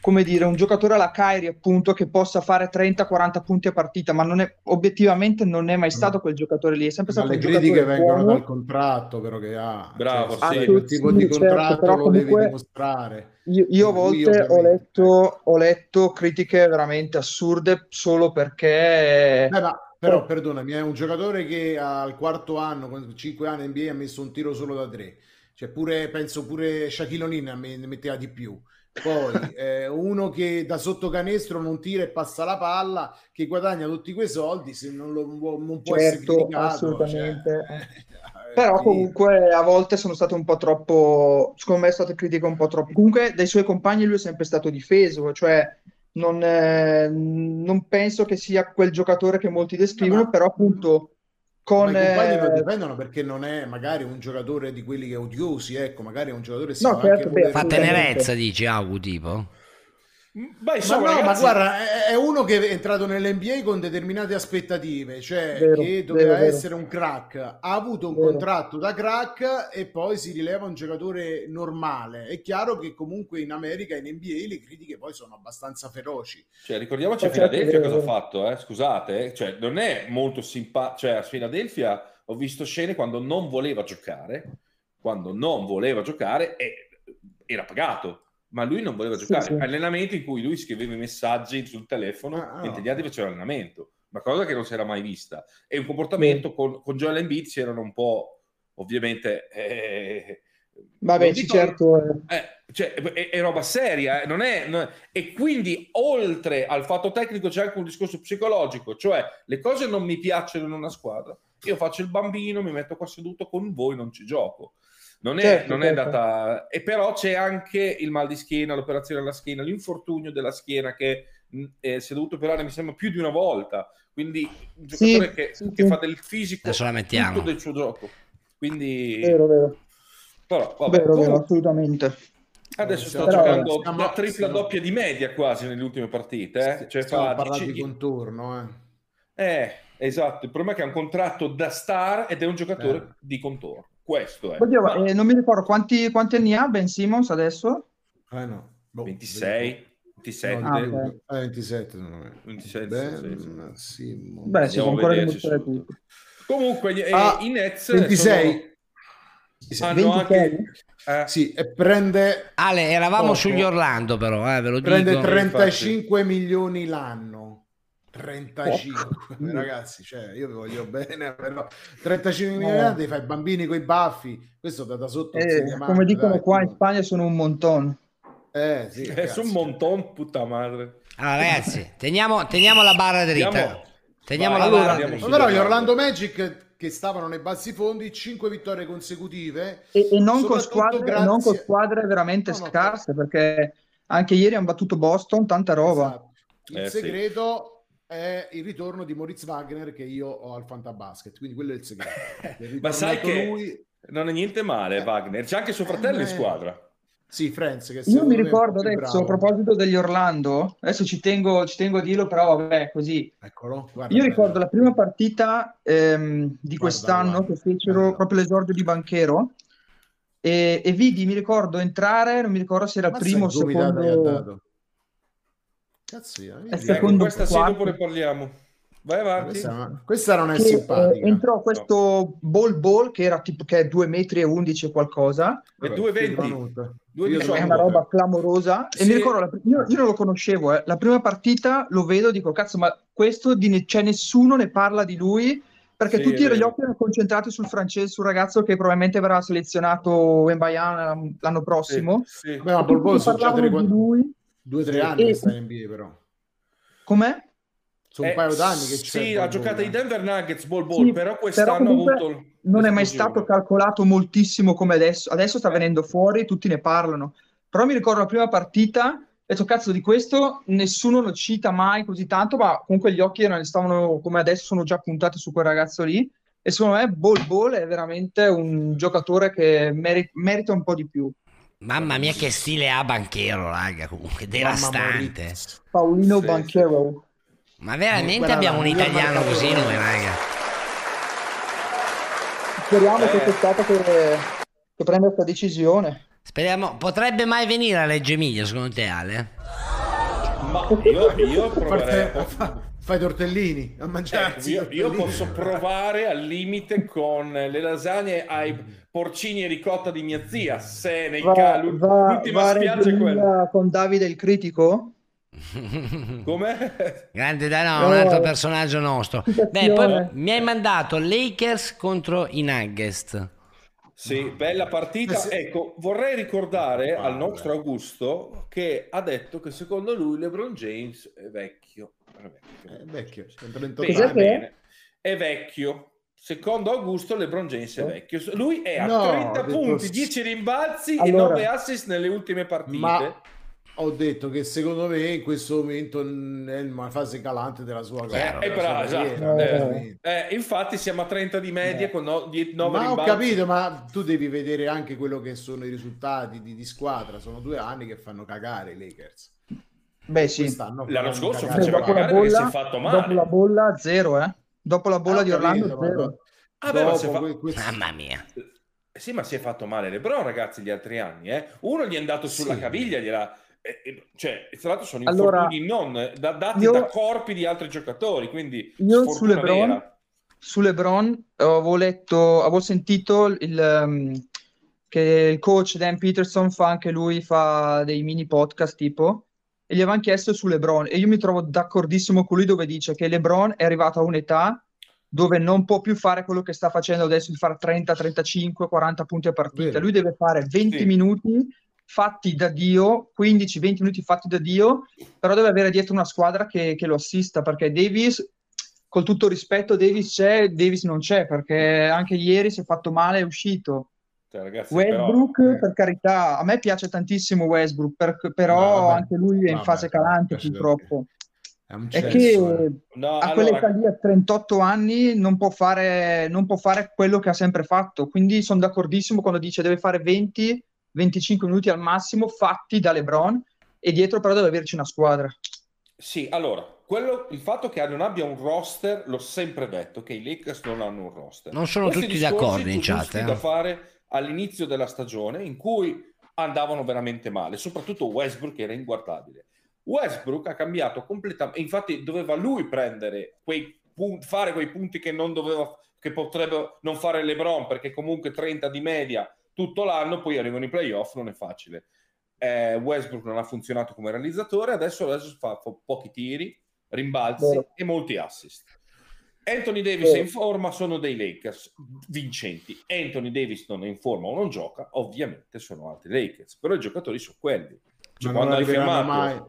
S19: eh, come dire, un giocatore alla Kyrie, appunto, che possa fare 30-40 punti a partita, ma non è, obiettivamente non è mai stato quel giocatore lì, è sempre
S4: Ma
S19: stato
S4: le
S19: un
S4: critiche vengono
S19: buono.
S4: dal contratto però che ha.
S3: Bravo,
S4: Cioè,
S3: sì.
S4: quel tipo di
S19: Sì, certo,
S4: contratto
S19: però
S4: lo devi dimostrare.
S19: Io, io a volte ho letto, ho letto critiche veramente assurde solo perché...
S4: Eh, ma però perdonami, è un giocatore che al quarto anno, con 5 anni in NBA, ha messo un tiro solo da tre. Cioè, pure, penso pure Shaquille O'Neal ne ne metteva di più. Poi eh, uno che da sotto canestro non tira e passa la palla, che guadagna tutti quei soldi, se non, lo, non può essere
S19: Certo,
S4: criticato.
S19: assolutamente.
S4: cioè,
S19: Però comunque a volte sono stato un po' troppo, secondo me è stata critica un po' troppo. Comunque dai suoi compagni lui è sempre stato difeso, cioè non, eh, non penso che sia quel giocatore che molti descrivono, però appunto con...
S4: Ma i compagni lo
S19: eh,
S4: difendono perché non è magari un giocatore di quelli che odiosi, ecco, magari è un giocatore che si
S19: No,
S4: fa
S19: certo,
S4: anche
S19: beh,
S2: Fa tenerezza, dici Augu, tipo?
S3: Beh,
S4: Ma
S3: insomma,
S4: no, ma
S3: ragazzi,
S4: guarda, è, uno che è entrato nell'NBA con determinate aspettative, cioè
S19: Vero,
S4: che doveva
S19: vero, vero.
S4: essere un crack, ha avuto un
S19: Vero.
S4: contratto da crack e poi si rileva un giocatore normale. È chiaro che comunque in America, in NBA, le critiche poi sono abbastanza feroci.
S3: Cioè, ricordiamoci a
S4: Ma
S3: Filadelfia
S4: vero,
S3: cosa ha
S4: vero.
S3: fatto, eh? scusate, eh. Cioè, non è molto simpatico. Cioè, a Filadelfia ho visto scene quando non voleva giocare, quando non voleva giocare e era pagato, ma lui non voleva
S19: Sì,
S3: giocare.
S19: sì.
S3: Allenamenti in cui lui scriveva i messaggi sul telefono
S4: Ah,
S3: mentre
S4: no.
S3: gli altri facevano allenamento, ma cosa che non si era mai vista. E un comportamento con, con Joel Embiid si erano un po', ovviamente... eh,
S19: Vabbè, sì,
S3: dico-
S19: certo. eh.
S3: eh, cioè, è, è roba seria, eh, non è, non è- E quindi, oltre al fatto tecnico, c'è anche un discorso psicologico, cioè le cose non mi piacciono in una squadra. Io faccio il bambino, mi metto qua seduto con voi, non ci gioco. Non è,
S19: Certo,
S3: non è
S19: certo.
S3: andata. E però c'è anche il mal di schiena, l'operazione alla schiena, l'infortunio della schiena che eh, si è dovuto operare, mi sembra, più di una volta. Quindi, un
S19: Sì,
S3: giocatore che,
S19: sì,
S3: che
S19: sì.
S3: fa del fisico
S2: Adesso la mettiamo.
S3: tutto del suo gioco. Quindi,
S19: Vero, vero.
S3: però, vabbè,
S19: Vero, vero, assolutamente.
S3: Adesso sta
S4: Stiamo-
S3: giocando
S4: stiamo-
S3: la tripla
S4: stiamo-
S3: doppia di media quasi nelle ultime partite. Eh? Cioè
S4: Stiamo
S3: fa
S4: parlando
S3: dici-
S4: di contorno, eh.
S3: Eh, esatto. Il problema è che ha un contratto da star ed è un giocatore
S4: Eh.
S3: di contorno. Questo è.
S19: Oddio, ma, eh, non mi ricordo quanti, quanti anni ha Ben Simmons adesso?
S4: Eh no. Boh,
S3: 26, 27.
S4: No,
S19: Ah,
S4: di più.
S19: ok.
S4: Eh, 27 non è.
S3: 27,
S4: Ben Simmons.
S19: Beh, si può ancora dimostrare tutto.
S3: Comunque, eh,
S4: Ah,
S3: i Nets
S4: 26.
S3: sono- hanno
S19: 26?
S3: anche... eh,
S4: Sì, e prende,
S2: Ale, eravamo
S4: Poco.
S2: sugli Orlando, però, eh, ve lo
S4: prende
S2: dico.
S4: 35 milioni l'anno. 35
S19: Mm.
S4: ragazzi, cioè io vi voglio bene, però 35
S19: No.
S4: milioni l'anno devi fare i bambini con i baffi. Questo da, da sotto
S19: Eh,
S4: insegna
S19: come dicono
S4: dai.
S19: qua in Spagna sono un monton.
S4: Eh, sì,
S3: è
S4: ragazzi.
S3: su un monton, puta madre.
S2: Allora, ragazzi, teniamo, teniamo la barra dritta.
S3: Andiamo.
S2: Teniamo
S3: Vai,
S2: la
S3: allora,
S2: barra dritta.
S4: Però gli
S3: Orlando.
S4: Magic che stavano nei bassi fondi, 5 vittorie consecutive.
S19: E, e non, con squadre,
S4: grazie-
S19: non con squadre veramente
S4: No, no,
S19: scarse, perché anche ieri hanno battuto Boston, tanta roba.
S4: Esatto. Il
S3: Eh, sì.
S4: È il ritorno di Moritz Wagner che io ho al Fantabasket, quindi quello è il segreto. È
S3: Ma sai che
S4: lui-
S3: non è niente male Wagner. C'è anche suo fratello in
S4: Eh,
S3: squadra.
S4: Sì, Franz, che
S19: Io mi ricordo adesso, a proposito degli Orlando, adesso ci tengo, ci tengo a dirlo, però vabbè, così.
S4: Eccolo, guarda
S19: Io ricordo la prima partita ehm, di quest'anno che fecero proprio l'esordio di Banchero e, e vidi, mi ricordo entrare, non mi ricordo se era il primo o
S4: ha
S19: secondo...
S4: Cazzo, io-
S19: secondo
S3: questa sì, dopo ne parliamo. Vai avanti.
S4: Questa, questa non è
S19: che,
S4: simpatica.
S19: eh, entrò questo ball ball che era tipo che è 2 metri e 11 e qualcosa
S3: E
S4: Vabbè,
S3: 2,20.
S4: Vanuta.
S3: Due
S4: Io
S3: diciotto.
S19: è una roba clamorosa e
S3: Sì.
S19: mi ricordo la- io, io non lo conoscevo eh. la prima partita lo vedo dico cazzo ma questo di ne- cioè, nessuno ne parla di lui perché
S3: Sì,
S19: tutti gli occhi erano concentrati sul francese sul ragazzo che probabilmente verrà selezionato Wembayana l'anno prossimo
S3: Sì, sì.
S4: Beh, ma
S19: parlavano
S4: tre,
S19: di lui
S4: due o tre
S3: Sì.
S4: anni
S19: E-
S4: che sta in NBA, però.
S19: com'è?
S4: Sono un
S3: Eh,
S4: paio d'anni che c'è.
S3: Sì, ha giocato
S4: eh.
S3: i Denver Nuggets ball ball,
S19: Sì,
S3: però quest'anno ha
S19: comunque
S3: avuto
S19: non è mai stato calcolato moltissimo come adesso. Adesso sta venendo fuori, tutti ne parlano. Però mi ricordo la prima partita, ho detto cazzo di questo, nessuno lo cita mai così tanto, ma comunque gli occhi erano- stavano come adesso sono già puntati su quel ragazzo lì. E secondo me Bol Bol è veramente un giocatore che meri- merita un po' di più.
S2: Mamma mia, che stile ha Banchero, raga. Comunque, devastante.
S19: Paolino
S3: Sì,
S19: Banchero.
S2: Ma veramente
S4: Guarda,
S2: abbiamo un italiano così noi, raga.
S19: Speriamo
S3: Eh.
S19: che quest'estate che, che prenda questa decisione.
S2: Speriamo, potrebbe mai venire a Reggio Emilia, secondo te, Ale?
S3: Ma io, io proverei
S4: Fai- fa- Fai tortellini a
S3: Ecco,
S4: mangiarsi. i
S3: io, io posso provare al limite con le lasagne ai porcini e ricotta di mia zia, se nei
S19: va,
S3: l'ultima
S19: va
S3: spiaggia è quella.
S19: Con Davide il critico?
S3: Come?
S2: Grande da no, un altro personaggio nostro. Beh, poi mi hai mandato Lakers contro i Nuggets.
S3: Sì, bella partita.
S4: Eh.
S3: Ecco, vorrei ricordare al nostro Augusto che ha detto che secondo lui LeBron James è vecchio. È vecchio.
S4: È vecchio, ha 38
S3: Bene,
S19: Cos'è
S4: anni.
S19: che è?
S3: bene. È vecchio. Secondo Augusto LeBron James è vecchio. Lui è a
S4: No,
S3: 30
S4: ho detto-
S3: punti, 10 rimbalzi e
S19: Allora.
S3: 9 assist nelle ultime partite.
S4: Ma ho detto che secondo me in questo momento è una fase calante della sua
S3: Eh,
S4: carriera.
S3: eh, però,
S4: sua
S3: esatto. Eh, eh, infatti siamo a 30 di media con 9
S4: Ma ho
S3: rimbalzi.
S4: capito, ma tu devi vedere anche quello che sono i risultati di, di squadra. Sono due anni che fanno cagare i Lakers.
S19: Beh sì,
S4: Quest'anno
S3: L'anno scorso
S4: cagare
S3: faceva
S19: dopo la
S3: cagare perché si è
S19: bolla,
S3: fatto male.
S19: dopo la bolla zero, eh. Dopo la bolla
S4: Ah,
S19: di Orlando
S4: capito, ma
S19: zero.
S3: Ah, beh, ma
S4: dopo
S3: se fa-
S4: que- questo-
S2: Mamma mia.
S3: Eh Sì, ma si è fatto male LeBron, ragazzi, gli altri anni. Eh? Uno gli è andato sulla
S4: Sì.
S3: caviglia, gliela... eh, eh, cioè, tra l'altro sono
S19: Allora,
S3: infortuni non da- dati
S19: io-
S3: da corpi di altri giocatori, quindi
S19: Io su LeBron,
S3: vera.
S19: su LeBron avevo letto, avevo sentito il, ehm, che il coach Dan Peterson fa anche lui, fa dei mini podcast tipo, e gli avevano chiesto su LeBron, e io mi trovo d'accordissimo con lui dove dice che LeBron è arrivato a un'età dove non può più fare quello che sta facendo adesso, di fare 30, 35, 40 punti a partita.
S4: Vero.
S19: Lui deve fare 20
S3: Sì.
S19: minuti fatti da Dio, 15-20 minuti fatti da Dio, però deve avere dietro una squadra che, che lo assista, perché Davis, col tutto rispetto, Davis c'è, Davis non c'è, perché anche ieri si è fatto male, è uscito.
S3: Cioè, ragazzi,
S19: Westbrook,
S3: però, eh,
S19: per carità, a me piace tantissimo Westbrook, per- però
S4: No, vabbè.
S19: anche lui è in
S4: Vabbè,
S19: fase calante purtroppo.
S4: È un
S19: È che
S4: eh.
S3: no,
S19: a quell'età
S3: allora,
S19: lì, a 38 anni, non può fare, non può fare quello che ha sempre fatto. Quindi sono d'accordissimo quando dice deve fare 20-25 minuti al massimo fatti da LeBron e dietro però deve averci una squadra.
S3: sì, allora, quello, il fatto che non abbia un roster, l'ho sempre detto, che i Lakers non hanno un roster.
S2: Non sono
S3: Questi
S2: tutti d'accordo in chat, eh.
S3: da fare all'inizio della stagione in cui andavano veramente male, soprattutto Westbrook era inguardabile. Westbrook ha cambiato completamente, infatti doveva lui prendere quei punti, fare quei punti che non doveva, che potrebbe non fare LeBron, perché comunque 30 di media tutto l'anno, poi arrivano i playoff, non è facile. Eh, Westbrook non ha funzionato come realizzatore, adesso, adesso fa, fa pochi tiri, rimbalzi
S19: Vero.
S3: e molti assist. Anthony Davis è in forma, sono dei Lakers vincenti. Anthony Davis non è in forma o non gioca, ovviamente sono altri Lakers, però i giocatori sono quelli. Cioè, quando hai firmato
S4: mai.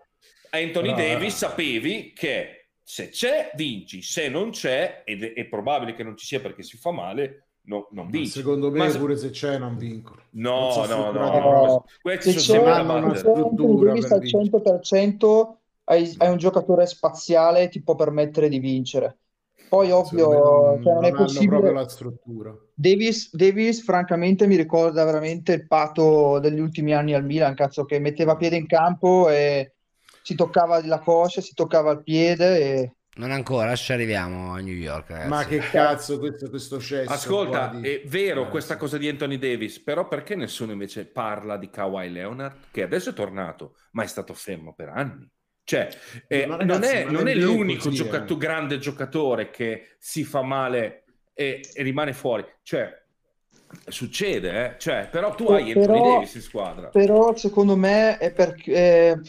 S3: Anthony
S4: Però,
S3: Davis
S4: eh.
S3: sapevi che se c'è vinci, se non c'è ed è, è probabile che non ci sia perché si fa male, no- non
S4: Ma
S3: vinci.
S4: Secondo me
S3: Ma se-
S4: pure se c'è non vincono.
S3: No,
S4: Non so
S3: no, no,
S19: No,
S3: Questi
S19: se
S3: sono
S19: c'è,
S4: una
S19: se
S4: struttura per
S19: al 100% hai, hai un giocatore spaziale ti può permettere di vincere. Poi ovvio,
S4: non,
S19: cioè, non è
S4: non hanno
S19: possibile.
S4: proprio la struttura.
S19: Davis, Davis, francamente, mi ricorda veramente il pato degli ultimi anni al Milan, cazzo, che metteva piede in campo e si toccava la coscia, si toccava il piede e...
S2: Non ancora, ci arriviamo a New York, ragazzi.
S4: Ma che cazzo questo, questo cesso
S3: Ascolta,
S4: di-
S3: è vero
S4: Eh,
S3: questa cosa di Anthony Davis, però perché nessuno invece parla di Kawhi Leonard, che adesso è tornato, ma è stato fermo per anni? Cioè, eh,
S4: Ma
S3: non
S4: ragazzi,
S3: è, non è l'unico
S4: così,
S3: giocato-
S4: eh.
S3: grande giocatore che si fa male e, e rimane fuori. Cioè, succede, eh? Cioè, però tu hai Anthony
S19: Però-
S3: Davis in squadra.
S19: Però secondo me è perché eh,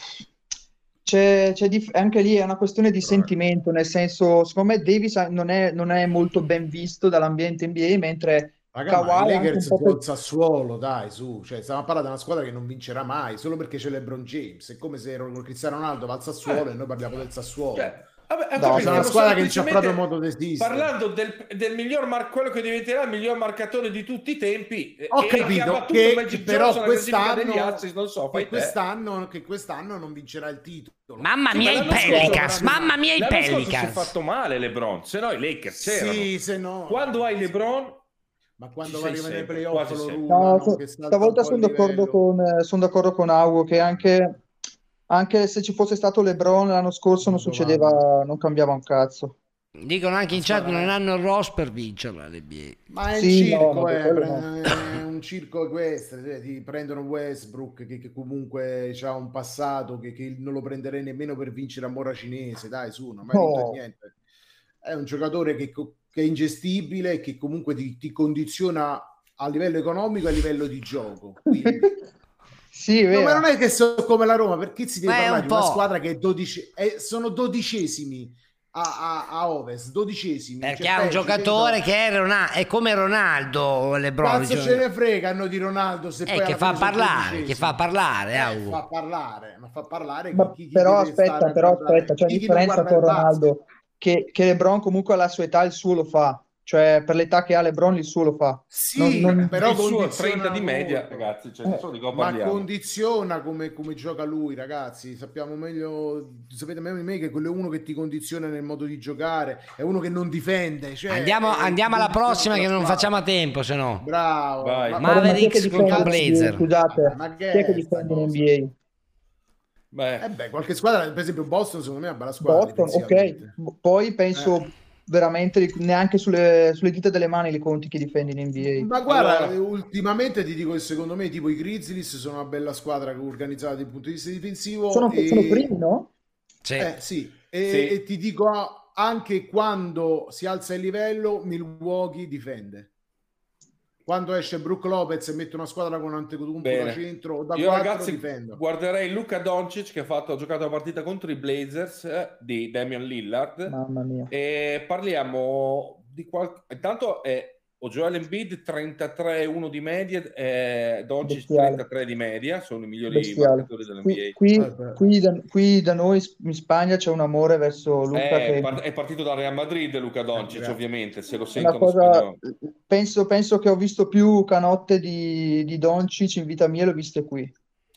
S19: c'è, c'è dif- anche lì è una questione di sentimento, nel senso, secondo me Davis non è, non è molto ben visto dall'ambiente NBA, mentre
S4: Raga, ma Lakers col Sassuolo, dai, su, cioè, stiamo a parlare di una squadra che non vincerà mai, solo perché c'è LeBron James, è come se Cristiano Ronaldo va al Sassuolo
S3: Eh.
S4: e noi parliamo del Sassuolo.
S3: Cioè, vabbè,
S4: No,
S3: capito,
S4: una squadra che non c'ha proprio modo di esistere.
S3: Parlando del, del miglior mar- quello che diventerà il miglior marcatore di tutti i tempi, eh,
S4: Ho
S3: e che
S4: capito che però quest'anno,
S3: non so,
S4: che quest'anno, che quest'anno non vincerà il titolo.
S2: Mamma mia, i
S3: scorso
S2: Pelicans! Mamma mia, i
S3: scorso si è
S2: Pelicans!
S3: fatto male LeBron, se no i Lakers c'erano.
S4: Sì, se no.
S3: Quando hai LeBron,
S4: Ma quando
S3: Ci
S4: va
S3: sei
S4: arrivare nei playoff lo rubano,
S19: No, so- stavolta sono d'accordo con, eh, sono d'accordo con Augo che anche, anche se ci fosse stato LeBron l'anno scorso non succedeva, non cambiava un cazzo.
S2: Dicono anche in chat non hanno il ROS per vincerla l'NBA.
S4: Ma è un
S19: Sì, no,
S4: circo,
S19: ma
S4: eh, pre- è un circo questo, cioè, ti prendono Westbrook che, che comunque ha un passato che, che non lo prenderei nemmeno per vincere a Mora Cinese, dai su, non mai
S19: No.
S4: niente. È un giocatore che, che è ingestibile e che comunque ti, ti condiziona a livello economico e a livello di gioco. Quindi...
S19: Sì, è
S4: No, ma non è che sono come la Roma, perché si deve
S2: Ma è
S4: parlare
S2: un
S4: di una squadra che è 12, eh, sono dodicesimi a, a- a Ovest, dodicesimi.
S2: Perché
S4: Cioè,
S2: ha un
S4: peggio,
S2: giocatore che è, Ronaldo, è come Ronaldo, LeBron.
S4: Cazzo
S2: cioè-
S4: ce ne fregano di Ronaldo se
S2: Eh,
S4: poi
S2: che fa parlare, che fa parlare,
S4: Eh, fa parlare, ma fa parlare
S19: Ma
S4: chi, chi
S19: però aspetta, però aspetta, c'è
S4: non
S19: differenza con
S4: il basket?
S19: Che, che LeBron comunque alla sua età il suo lo fa, cioè per l'età che ha LeBron il suo lo fa.
S4: Sì,
S19: Non- non-
S4: però
S3: il suo
S4: condiziona
S3: 30 di media,
S4: molto.
S3: ragazzi, cioè, cosa
S4: Ma
S3: parliamo.
S4: condiziona come, come gioca lui, ragazzi. Sappiamo meglio, sapete meglio di me che quello è uno che ti condiziona nel modo di giocare, è uno che non difende. Cioè,
S2: Andiamo,
S4: è-
S2: andiamo alla prossima che non facciamo a tempo, se no.
S4: Bravo.
S3: Vai.
S4: Ma-
S2: Mavericks
S19: che
S2: contro
S19: difende-
S2: Blazer.
S19: Scusate,
S4: Ma
S19: chi è che
S4: che è
S19: difende
S4: sta
S19: in? NBA?
S3: Beh,
S4: Eh beh, qualche squadra, per esempio Boston, secondo me è una bella squadra.
S19: Boston, ok. Poi penso
S4: Eh.
S19: veramente neanche sulle, sulle dita delle mani li conti chi difende in NBA.
S4: Ma guarda,
S3: Allora-
S4: ultimamente ti dico che secondo me tipo i Grizzlies sono una bella squadra organizzata dal punto di vista difensivo.
S19: Sono,
S4: e...
S19: sono primi, no?
S2: Sì.
S4: Eh, sì. E,
S3: Sì.
S4: e ti dico anche quando si alza il livello, Milwaukee difende. Quando esce Brook Lopez e mette una squadra con Antetokounmpo da centro o da
S3: Io
S4: 4
S3: ragazzi
S4: difendo.
S3: guarderei Luca Doncic che ha, fatto, ha giocato la partita contro i Blazers eh, di Damian Lillard
S19: Mamma mia.
S3: e parliamo di qualche... Intanto è o Joel Embiid 33-1 di media e Doncic
S19: Bestiale.
S3: 33 di media, sono i migliori
S19: Bestiale.
S3: marcatori dell'NBA.
S19: Qui, qui, qui da, qui da noi in Spagna c'è un amore verso Luca
S3: Eh,
S19: che
S3: par- è partito da Real Madrid Luca Doncic
S4: grazie.
S3: ovviamente, se lo sentono
S19: cosa penso, penso che ho visto più canotte di, di Doncic in vita mia, le ho viste qui.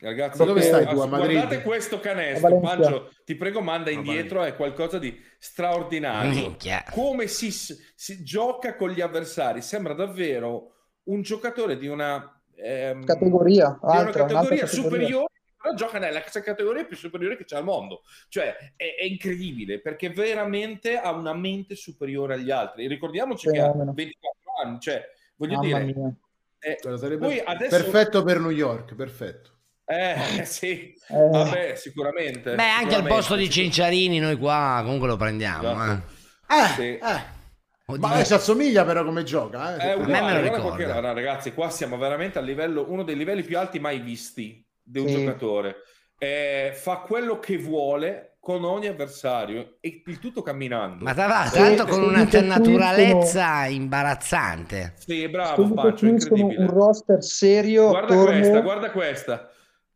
S3: Ragazzi,
S4: Ma dove
S3: eh,
S4: stai tu, a
S3: guardate
S4: Madrid?
S3: questo
S19: A
S3: canestro. Pancio, ti prego manda indietro, è qualcosa di straordinario.
S2: Minchia.
S3: Come si, si gioca con gli avversari, sembra davvero un giocatore di una, ehm,
S19: Categoria,
S3: di una
S19: altra, un'altra
S3: categoria
S19: categoria.
S3: superiore, però gioca nella categoria più superiore che c'è al mondo. Cioè, è, è incredibile, perché veramente ha una mente superiore agli altri. E ricordiamoci che ha
S19: Fenomeno.
S3: 24 anni, cioè, voglio
S19: Mamma
S3: dire...
S19: mia.
S3: eh,
S4: sarebbe
S3: poi adesso...
S4: Perfetto per New York, perfetto.
S3: Eh, sì,
S19: Eh.
S3: vabbè, sicuramente.
S2: Beh, anche al
S3: sicuramente,
S2: posto di. Cinciarini noi qua comunque lo prendiamo.
S3: Esatto.
S2: eh.
S4: Eh,
S3: Sì.
S4: eh.
S2: Oddio.
S4: Ma ci assomiglia però come gioca. Eh.
S2: Me
S3: uguale,
S2: lo ricorda.
S3: qualche- no, ragazzi, qua siamo veramente a livello, uno dei livelli più alti mai visti di un
S19: Sì.
S3: giocatore. Eh, fa quello che vuole con ogni avversario e il tutto camminando.
S2: Ma tra l'altro, con una naturalezza imbarazzante.
S3: Sì, bravo, incredibile.
S19: un roster serio
S3: Guarda
S19: attorno
S3: questa, guarda questa.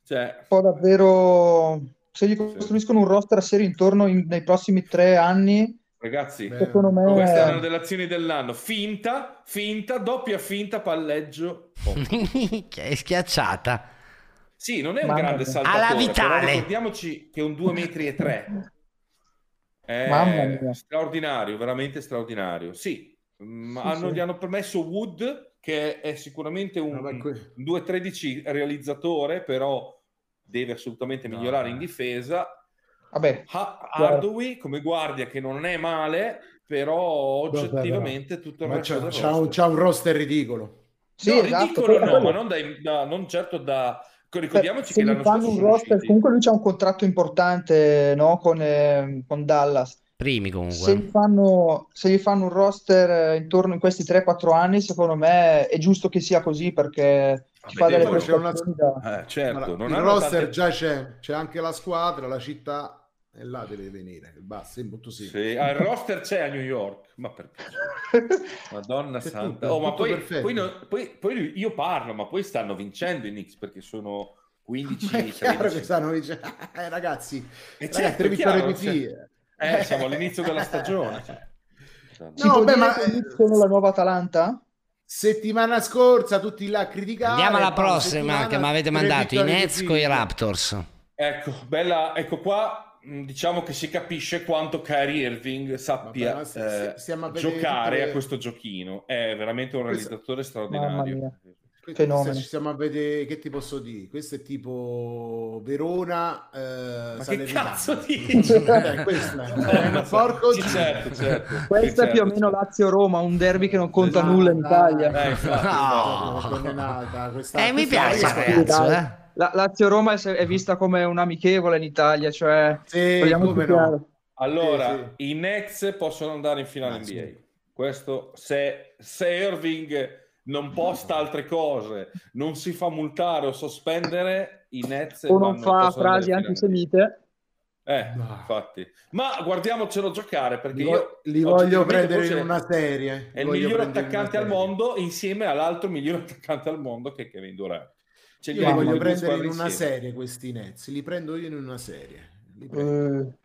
S3: Cioè,
S19: un po' davvero se gli costruiscono un roster serio intorno in- nei prossimi tre anni
S3: ragazzi,
S4: Beh,
S19: secondo me
S3: questa è una delle azioni dell'anno. Finta, finta, doppia finta, palleggio. Oh.
S2: È schiacciata.
S3: Sì, non è un
S19: Mamma
S3: grande saltatore,
S2: Alla Vitale.
S3: ricordiamoci che è un 2 metri e 3. È
S19: Mamma mia.
S3: straordinario, veramente straordinario. Sì, mm,
S19: Sì,
S3: hanno-
S19: sì.
S3: gli hanno permesso Wood, che è sicuramente un,
S4: que-
S3: un 2-13 realizzatore, però deve assolutamente
S4: No,
S3: migliorare
S4: eh.
S3: in difesa.
S19: vabbè
S3: Ha-. Hardaway come guardia che non è male, però oggettivamente tutto il resto
S4: c'ha,
S3: del
S4: c'ha un,
S3: roster.
S4: c'ha un roster ridicolo.
S19: sì
S3: no,
S19: esatto
S3: ridicolo no, ma non, dai- da- non certo da... Ricordiamoci
S19: se
S3: che
S19: gli
S3: l'anno
S19: fanno
S3: scorso
S19: un roster
S3: usciti.
S19: comunque lui c'ha un contratto importante no? con, eh, con Dallas
S2: Primi
S19: se
S2: comunque.
S19: gli fanno, se gli fanno un roster eh, intorno in questi 3-4 anni secondo me è giusto che sia così perché
S3: Vabbè,
S4: c'è una-
S19: da...
S3: Eh, certo,
S4: Allora,
S3: non
S4: il roster
S3: tante-
S4: già c'è, c'è anche la squadra, la città e là deve venire. Basta, è molto semplice.
S3: Sì, ah, il roster c'è a New York, ma per. Madonna
S4: C'è
S3: santa.
S4: tutto,
S3: Oh, ma poi, poi, non- poi- poi io parlo, ma poi stanno vincendo i Knicks perché sono 15,
S4: Ma è chiaro
S3: 13.
S4: che stanno dicendo, eh, ragazzi,
S3: Eh,
S4: ragazzi,
S3: certo,
S4: tre vittorie fila.
S3: Eh, siamo all'inizio della stagione. cioè.
S4: No,
S19: può
S4: beh, ma-
S19: sono la nuova Atalanta?
S4: Settimana scorsa tutti là a criticare.
S2: Andiamo alla prossima che mi avete mandato, i Nets con i. Raptors.
S3: Ecco, bella, ecco qua mh, diciamo che si capisce quanto Kyrie Irving sappia
S4: Vabbè,
S3: eh,
S4: a
S3: giocare
S4: tutte le-
S3: a questo giochino. È veramente un
S4: Questo-
S3: realizzatore
S19: Mamma
S3: straordinario.
S19: Fenomeno.
S4: Ci stiamo a vedere, che ti posso dire? Questo è tipo Verona, eh,
S3: Ma che cazzo dici?
S4: Eh, questo è.
S3: No, ma-
S4: Porco
S3: sì, certo, certo.
S19: Questa
S3: Sì,
S19: è più o
S3: certo,
S19: meno
S3: certo.
S19: Lazio-Roma, un derby che non conta
S4: Esatto,
S19: nulla in
S4: dai.
S19: Italia.
S3: Eh, infatti,
S2: No.
S4: È condenata, questa-
S2: Eh, mi
S4: questa-
S2: piace
S4: questa-
S2: ragazzo,
S19: dai.
S2: eh.
S19: La Lazio-Roma è, è vista come un amichevole in Italia, cioè
S4: Sì, no.
S3: Allora,
S4: Sì,
S3: i Nets possono andare in finale
S4: Ah.
S3: NBA. Questo, se, se Irving non posta altre cose, non si fa multare o sospendere, i Nets
S19: O non fa frasi antisemite.
S3: Eh, infatti. Ma guardiamocelo giocare perché
S4: Li,
S3: io
S4: li voglio prendere in una serie.
S3: È il miglior attaccante al mondo insieme all'altro miglior attaccante al mondo che è Kevin Durant. Li
S4: Io li voglio prendere in una
S3: insieme.
S4: serie questi Nets, li prendo io in una serie. Li prendo.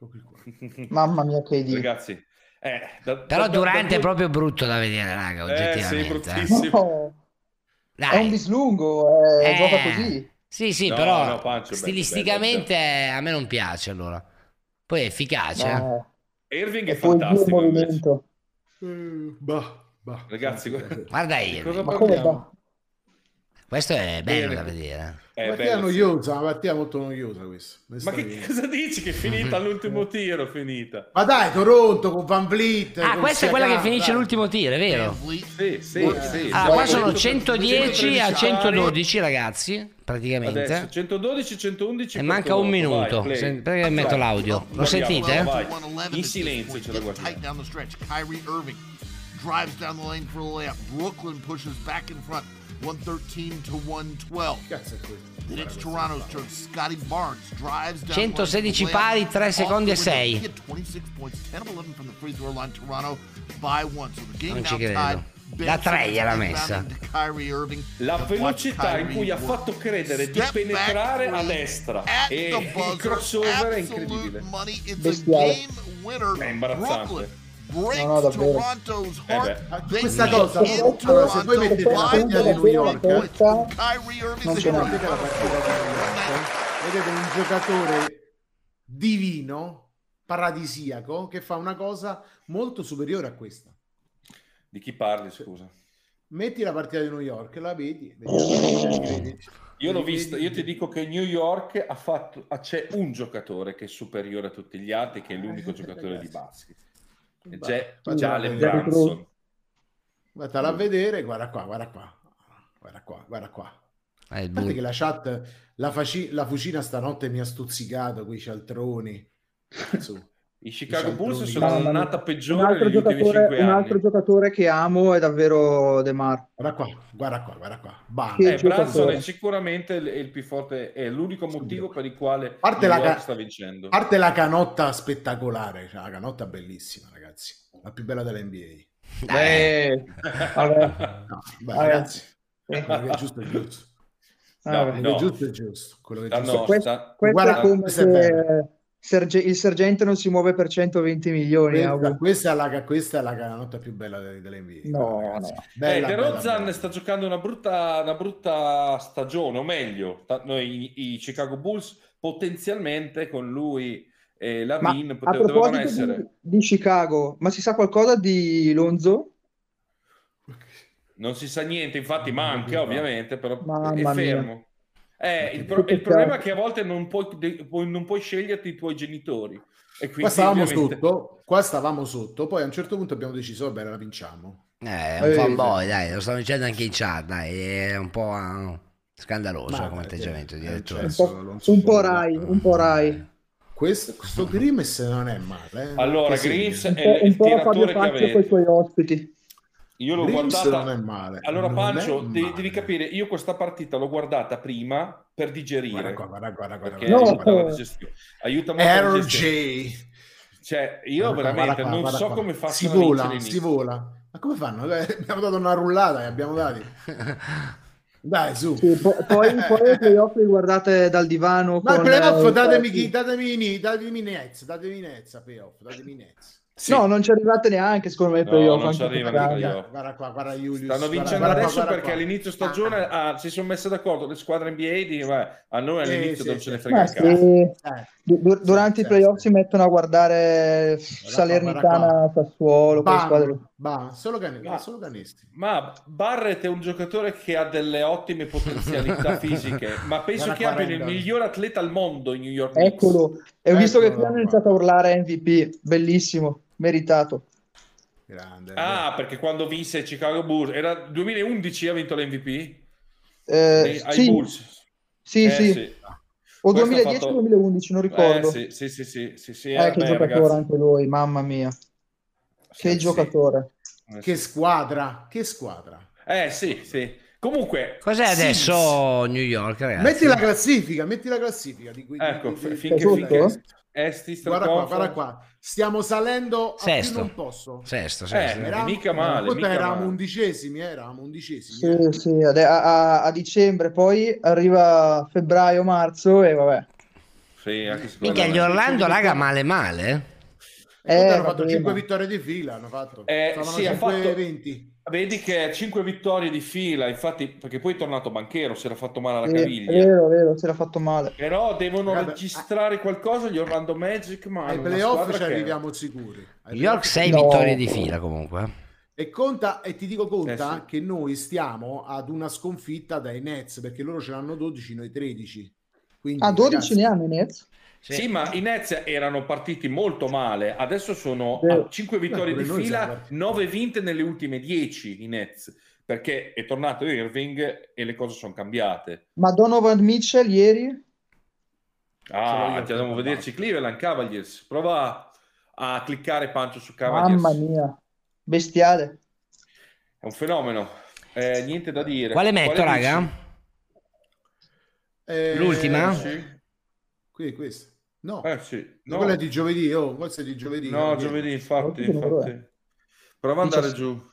S19: Eh, mamma mia, che idea.
S3: Ragazzi, eh, da-
S2: Però
S3: da-
S2: Durante
S3: da-
S2: è proprio brutto da vedere, raga,
S3: Eh, sì,
S2: oggettivamente.
S3: bruttissimo.
S19: No, è un bislungo, eh,
S2: Eh,
S19: gioca così.
S2: Sì, sì,
S3: No,
S2: però
S3: no, Pancio, bello,
S2: stilisticamente a me non piace allora. Poi è efficace. eh.
S3: Irving è fantastico.
S4: Eh, bah, bah.
S3: Ragazzi,
S2: Guarda
S3: di
S2: Irving.
S3: cosa
S19: Ma come?
S2: Questo è bello
S3: Bene.
S2: da vedere.
S3: È
S4: partita
S3: bello, sì.
S4: noiosa, una partita molto noiosa questa.
S3: Ma che
S4: è-
S3: cosa dici che è finita all'ultimo tiro? Finita.
S4: Ma dai, Toronto con Van Vliet.
S2: Ah, questa è quella che finisce
S4: dai.
S2: l'ultimo tiro, è vero?
S3: Sì, sì, sì.
S2: Allora, qua
S3: Sì,
S2: sono
S3: 100
S2: 110 a
S3: 113
S2: 112 ragazzi,
S3: Adesso
S2: praticamente.
S3: 112, 111.
S2: E manca
S3: per
S2: un minuto.
S3: Vai.
S2: Se- perché metto
S3: Vai.
S2: l'audio? Lo sentite?
S3: vai.
S18: 111
S3: In silenzio ce la guardiamo.
S18: Kyrie Irving drives down the lane for the layup. Brooklyn pushes back in front, 113 to 112.
S4: Cazzo è questo?
S18: Then it's Toronto's turn. Scotty Barnes drives down
S2: 116
S18: the lane for the
S2: pari,
S18: layup.
S2: 3
S18: Off
S2: secondi e
S18: the window.
S2: 6.
S18: He had 26 points, 10 of 11 from the free throw line. Toronto by one. So the game
S2: Non ci
S18: now
S2: credo. Da tre
S18: Simmons
S2: gliel'ha
S18: inbounding
S2: messa.
S3: La velocità in cui ha fatto credere di penetrare a destra
S18: at
S3: e il crossover è incredibile.
S19: Bestiale.
S3: È imbarazzante.
S19: No, no, davvero.
S18: Toronto's
S3: Eh
S18: heart.
S3: beh.
S4: Questa cosa,
S18: in
S4: allora, se voi mettete la partita di New
S18: 30
S4: York,
S19: eh,
S18: Kyrie Irving
S19: non ce
S4: la partita? Vedete un giocatore divino, paradisiaco, che fa una cosa molto superiore a questa.
S3: Di chi parli, scusa?
S4: Metti la partita di New York, la vedi, vedi, vedi.
S3: Io l'ho vista, io ti dico che New York ha fatto, c'è un giocatore che è superiore a tutti gli altri, che è l'unico giocatore di basket. E
S4: bah,
S3: Jalen Brunson.
S4: Vattela a vedere, guarda qua, guarda qua, guarda qua, guarda qua.
S2: Eh, il
S4: parte
S2: bu-
S4: che la chat, la, faci- la fucina stanotte mi ha stuzzicato quei cialtroni. Cazzo.
S3: I Chicago
S4: I
S3: Bulls sono l'annata
S19: Un
S3: peggiore
S19: un
S3: anni.
S19: altro giocatore che amo è davvero De Mar.
S4: Guarda qua, guarda qua, guarda qua. Bam.
S3: Eh,
S19: giocatore.
S3: è sicuramente il, il più forte, è l'unico motivo per il quale
S4: parte la ca-
S3: sta vincendo.
S4: Parte la canotta spettacolare, cioè la canotta bellissima, ragazzi. La più bella dell'NBA.
S19: Eh, vabbè.
S4: No, beh,
S19: Vabbè.
S4: ragazzi,
S19: Eh.
S4: è giusto è giusto.
S3: No, no.
S4: è giusto è giusto. Quello che è
S3: Ah,
S4: giusto
S3: no,
S19: Questo,
S3: sta-
S19: questo
S4: Guarda,
S19: è come se
S4: bello.
S19: Serge- il sergente non si muove per 120 milioni.
S4: Questa, questa è la, questa è la canotta più bella de- dell'NBA.
S19: No,
S4: ragazzi.
S19: no.
S4: Bella,
S3: eh,
S4: bella, bella.
S3: sta giocando una brutta, una brutta stagione, o meglio, ta- noi, i, i Chicago Bulls potenzialmente con lui e
S19: Ma
S3: Lavin
S19: a
S3: pote- dovevano
S19: proposito
S3: essere.
S19: di, di Chicago, ma si sa qualcosa di Lonzo?
S3: Non si sa niente, infatti manca ovviamente, però
S19: Mamma
S3: è
S19: mia.
S3: Eh, il,
S19: Che
S3: pro- il problema è che a volte non puoi, de- puoi- non puoi sceglierti i tuoi genitori. E quindi
S4: Qua stavamo
S3: ovviamente-
S4: sotto, qua stavamo sotto, poi a un certo punto abbiamo deciso, vabbè, la vinciamo.
S2: Eh, è un
S4: Eh,
S2: fanboy, dai, lo stanno dicendo anche in chat, dai, è un po' ah, scandaloso
S4: Ma-
S2: come atteggiamento di
S4: eh,
S2: direttore.
S19: Un
S4: Adesso
S19: po', un po' Rai, un po' Rai.
S4: Questo, questo Grimes non è male. eh.
S3: Allora,
S4: Che?
S3: Grimes
S19: Un
S3: è
S19: po',
S3: il
S19: un po' Fabio
S3: tiratore che
S19: Fazio con i suoi ospiti.
S3: Io l'ho
S4: Grims
S3: guardata.
S4: non è male.
S3: Allora,
S4: Non
S3: Pancio,
S4: è
S3: devi,
S4: male.
S3: devi capire, io questa partita l'ho guardata prima per digerire.
S4: Guarda qua, guarda, guarda, guarda,
S3: perché
S4: guarda,
S3: aiuta molto digestione. Cioè, io
S4: Guarda
S3: veramente
S4: guarda
S3: non
S4: guarda
S3: so come
S4: Si
S3: facciano a
S4: vola, si vola. Ma come fanno? Eh, abbiamo dato una rullata e abbiamo dati. Dai, su.
S19: Sì, po- poi, poi i playoff li guardate dal divano.
S4: Ma il
S19: con,
S4: playoff
S19: eh,
S4: datemi, datemi, ni- datemi Nets, datemi Nets a playoff, datemi Nets.
S19: No, non ci arrivate neanche, secondo me, ai
S3: No,
S19: playoff.
S3: non ci arrivano playoff.
S4: Guarda qua, guarda Julius.
S3: Stanno
S4: guarda-
S3: vincendo
S4: guarda
S3: adesso
S4: guarda
S3: perché
S4: qua.
S3: all'inizio stagione ah, si sono messe d'accordo le squadre NBA di "Vabbè, a noi
S4: Eh,
S3: all'inizio
S4: sì,
S3: non
S4: sì.
S3: ce ne frega un
S19: sì,
S3: cazzo.
S19: du- du- durante i
S4: sì,
S19: playoff si mettono a guardare
S4: guarda
S19: Salernitana, Sassuolo, quelle squadre.
S4: Bam, solo, can- solo canestri.
S3: Ma Barrett è un giocatore che ha delle ottime potenzialità fisiche, ma penso che
S4: qua,
S3: abbiano il miglior atleta al mondo in New York.
S19: Eccolo. E ho visto che
S4: Eccolo
S19: qui hanno iniziato a urlare MVP. Bellissimo, meritato.
S4: Grande.
S3: Ah, perché quando vinse Chicago Bulls era 2011 ha vinto l'MVP?
S19: Eh,
S3: ai
S19: sì,
S3: Bulls.
S19: sì,
S3: Eh,
S19: sì.
S3: sì.
S19: O
S3: Questo ha
S19: 2010
S3: fatto-
S19: o 2011, non ricordo.
S3: Eh, sì, sì, sì, sì, sì, sì,
S19: Eh,
S3: eh,
S19: che
S3: beh,
S19: giocatore
S3: ragazzi.
S19: anche lui, mamma mia. Che
S3: Sì, sì.
S19: giocatore.
S3: Eh,
S4: Che
S3: sì.
S4: squadra, che squadra.
S3: Eh sì, sì. Comunque,
S2: Cos'è
S3: Sims-
S2: adesso New York, ragazzi?
S4: Metti la classifica, metti la classifica di cui
S3: Ecco,
S4: di- di-
S3: finché, finché Est Eastern
S4: Guarda qua, guarda qua. Stiamo salendo a
S2: Sesto.
S4: più non posso.
S2: Sesto,
S3: Eh,
S2: sesto.
S4: Eravamo-
S3: mica male, mica
S4: eravamo
S3: male.
S4: undicesimi, eh, eravamo undicesimi.
S19: Sì, sì, ade- a, a- a dicembre, poi arriva febbraio-marzo e vabbè.
S3: Sì, anche me.
S2: gli Orlando, raga, male male.
S4: Eh,
S19: Eh,
S4: hanno fatto
S19: vabbè,
S4: 5
S19: ma-
S4: vittorie di fila, hanno fatto.
S3: Eh, sì, ha
S4: 5
S3: fatto-
S4: 20.
S3: Vedi che 5 vittorie di fila, infatti, perché poi è tornato Banchero, si era fatto male alla
S19: è
S3: caviglia.
S19: vero, è vero, si era fatto male.
S3: Però devono
S4: Vabbè,
S3: registrare qualcosa gli Orlando Magic, ma
S4: Ai playoff ci
S3: che-
S4: arriviamo sicuri.
S2: New York
S4: playoff-
S2: 6
S19: No.
S2: vittorie di fila comunque.
S4: E conta, e ti dico conta
S3: Eh, sì.
S4: che noi stiamo ad una sconfitta dai Nets perché loro ce l'hanno 12, noi 13. Quindi,
S19: Ah, 12
S4: ragazzi,
S19: ne hanno i Nets?
S3: Sì. ma i Nets erano partiti molto male, adesso sono a 5 vittorie di fila,
S4: partiti.
S3: 9 vinte nelle ultime 10 i Nets, perché è tornato Irving e le cose sono cambiate.
S19: Ma Donovan Mitchell ieri?
S3: Ah,
S4: io,
S3: andiamo a vederci Cleveland Cavaliers. Prova a cliccare Pancio su Cavaliers.
S19: Mamma mia, bestiale.
S3: È un fenomeno. Eh, niente da dire.
S2: Quale metto,
S3: Quale
S2: raga?
S4: Eh,
S2: L'ultima?
S4: sì. Qui è questa. No,
S3: Eh sì. No,
S4: quella è di giovedì. Oh, questa è di giovedì.
S3: no, giovedì, infatti, infatti. Prova ad andare giù.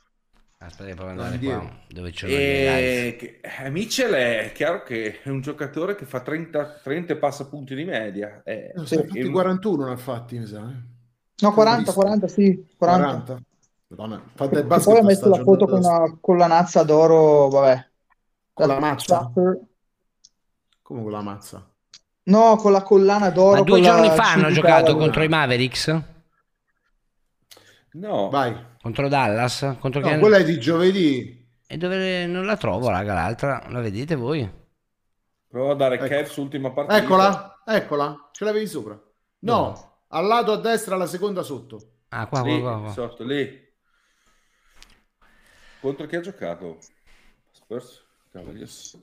S2: Aspetta che provo ad andare
S4: Andiamo.
S2: qua, dove c'è la.
S3: E che- eh, Mitchell è chiaro che è un giocatore che fa 30, 30 passa punti di media. Eh,
S4: No, fatti
S3: e-
S4: 41 ne ha fatti, mi sa. eh.
S19: No, 40,
S4: visto.
S19: 40, sì, 40.
S4: 40. Madonna, basket
S19: poi ha
S4: sta
S19: messo la foto con una collanazza d'oro, vabbè.
S4: Con la mazza? Come con la mazza?
S19: No, con la collana d'oro.
S2: Ma due giorni fa hanno giocato contro i Mavericks?
S3: No,
S4: Vai.
S2: Contro Dallas? Contro
S4: No,
S2: chi-
S4: quella è di giovedì.
S2: E dove non la trovo, raga, l'altra? La vedete voi?
S3: prova a dare
S4: Ecco.
S3: Cavs ultima partita.
S4: Eccola, eccola. Ce l'avevi sopra. No, al lato a destra la seconda sotto.
S2: Ah, qua,
S3: Lì,
S2: qua, qua, qua.
S3: sotto, lì. Contro chi ha giocato? Spurs? Cavaliers.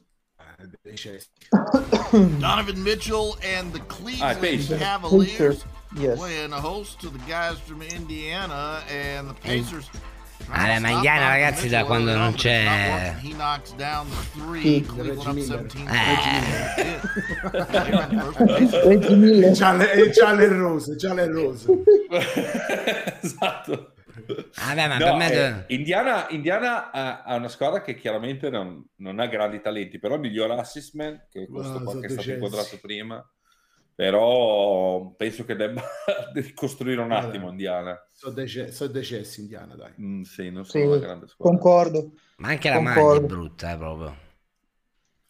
S18: Donovan Mitchell and the
S3: Ah,
S18: Cleveland
S3: Pacers.
S18: Cavaliers
S19: Yes.
S18: playing a host to the guys from Indiana and the Pacers.
S2: Vabbè, ma Indiana, ragazzi, da quando non c'è...
S18: He knocks down the three. Cleveland up 17.
S2: Eh.
S19: Reggie Miller.
S4: E c'ha le rose, c'ha le rose.
S3: esatto.
S2: Vabbè, ma
S3: No,
S2: per me...
S3: eh, Indiana, Indiana ha, ha una squadra che chiaramente non, non ha grandi talenti, però il miglior assist man, che è questo
S4: Ah,
S3: qua
S4: sono
S3: che è stato
S4: decessi.
S3: inquadrato prima, però penso che debba ricostruire un attimo Indiana.
S4: Sono dece- sono decessi indiana, dai.
S3: Mm, sì, non sono
S19: Sì,
S3: una grande squadra.
S19: concordo.
S2: Ma anche la maglia è brutta, eh, proprio.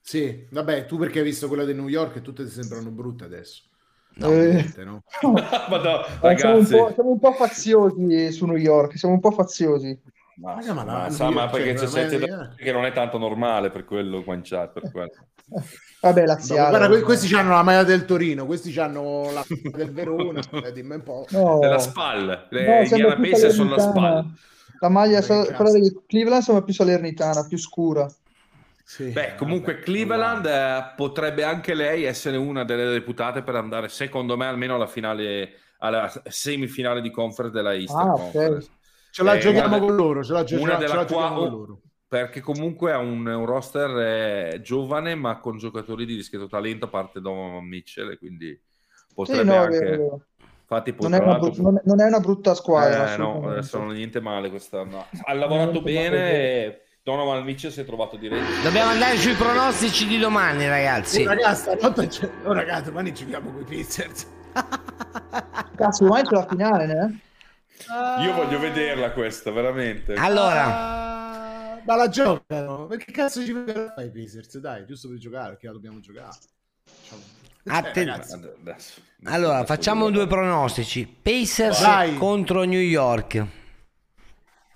S4: Sì, vabbè, tu perché hai visto quella del New York e tutte ti sembrano brutte adesso.
S2: No,
S19: Eh,
S4: Niente, no?
S3: Ma no,
S19: eh, siamo, un siamo un po' faziosi su New York, siamo un po' faziosi.
S3: ma,
S4: ma
S3: ma
S4: la-
S3: sa, ma
S4: cioè,
S3: perché c'è sette da- che non è tanto normale per quello chat, per quello.
S19: Vabbè,
S4: No,
S19: laziale.
S4: guarda, que- questi hanno la maglia del Torino, questi hanno la del Verona, eh, dimmi un po'.
S19: No.
S3: Della spalla, le
S19: No,
S3: Indiana
S19: sembra più
S3: Pacers sono la
S19: salernitana.
S3: spalla.
S19: La maglia, quella di Cleveland sembra più salernitana, più scura.
S4: Sì,
S3: Beh, comunque
S4: vabbè,
S3: Cleveland eh, potrebbe anche lei essere una delle reputate per andare, secondo me, almeno alla finale, alla semifinale di conference della Eastern
S19: Ah.
S3: Conference.
S4: Ce la
S3: Eh,
S4: giochiamo
S3: una
S4: con loro, ce la, gio- ce la giochiamo con loro.
S3: Perché comunque ha un, un roster eh, giovane, ma con giocatori di discreto talento, a parte Donovan Mitchell, quindi
S19: Sì,
S3: potrebbe
S19: no, è
S3: anche...
S19: vero, è vero.
S3: Infatti,
S19: Non è,
S3: tra
S19: una
S3: l'altro,
S19: brut- non è- una brutta squadra.
S3: Eh, no, adesso non è niente male quest'anno. Ha lavorato bene
S19: male.
S3: Donovan Mitchell si è trovato di reddito.
S2: Dobbiamo andare sui pronostici di domani, ragazzi.
S4: Oh, ragazzi, stanotte c'è- oh, ragazzi, domani giochiamo con i Pacers.
S19: Cazzo, ormai c'è la finale, né?
S3: Io voglio vederla questa, veramente.
S2: Allora,
S4: Ah, ma la giocano? Ma che cazzo ci vedono i Pacers? Dai, giusto per giocare, perché la dobbiamo giocare. Ciao.
S2: Atten-
S4: Eh,
S2: allora facciamo due pronostici. Pacers
S4: Vai.
S2: contro New York.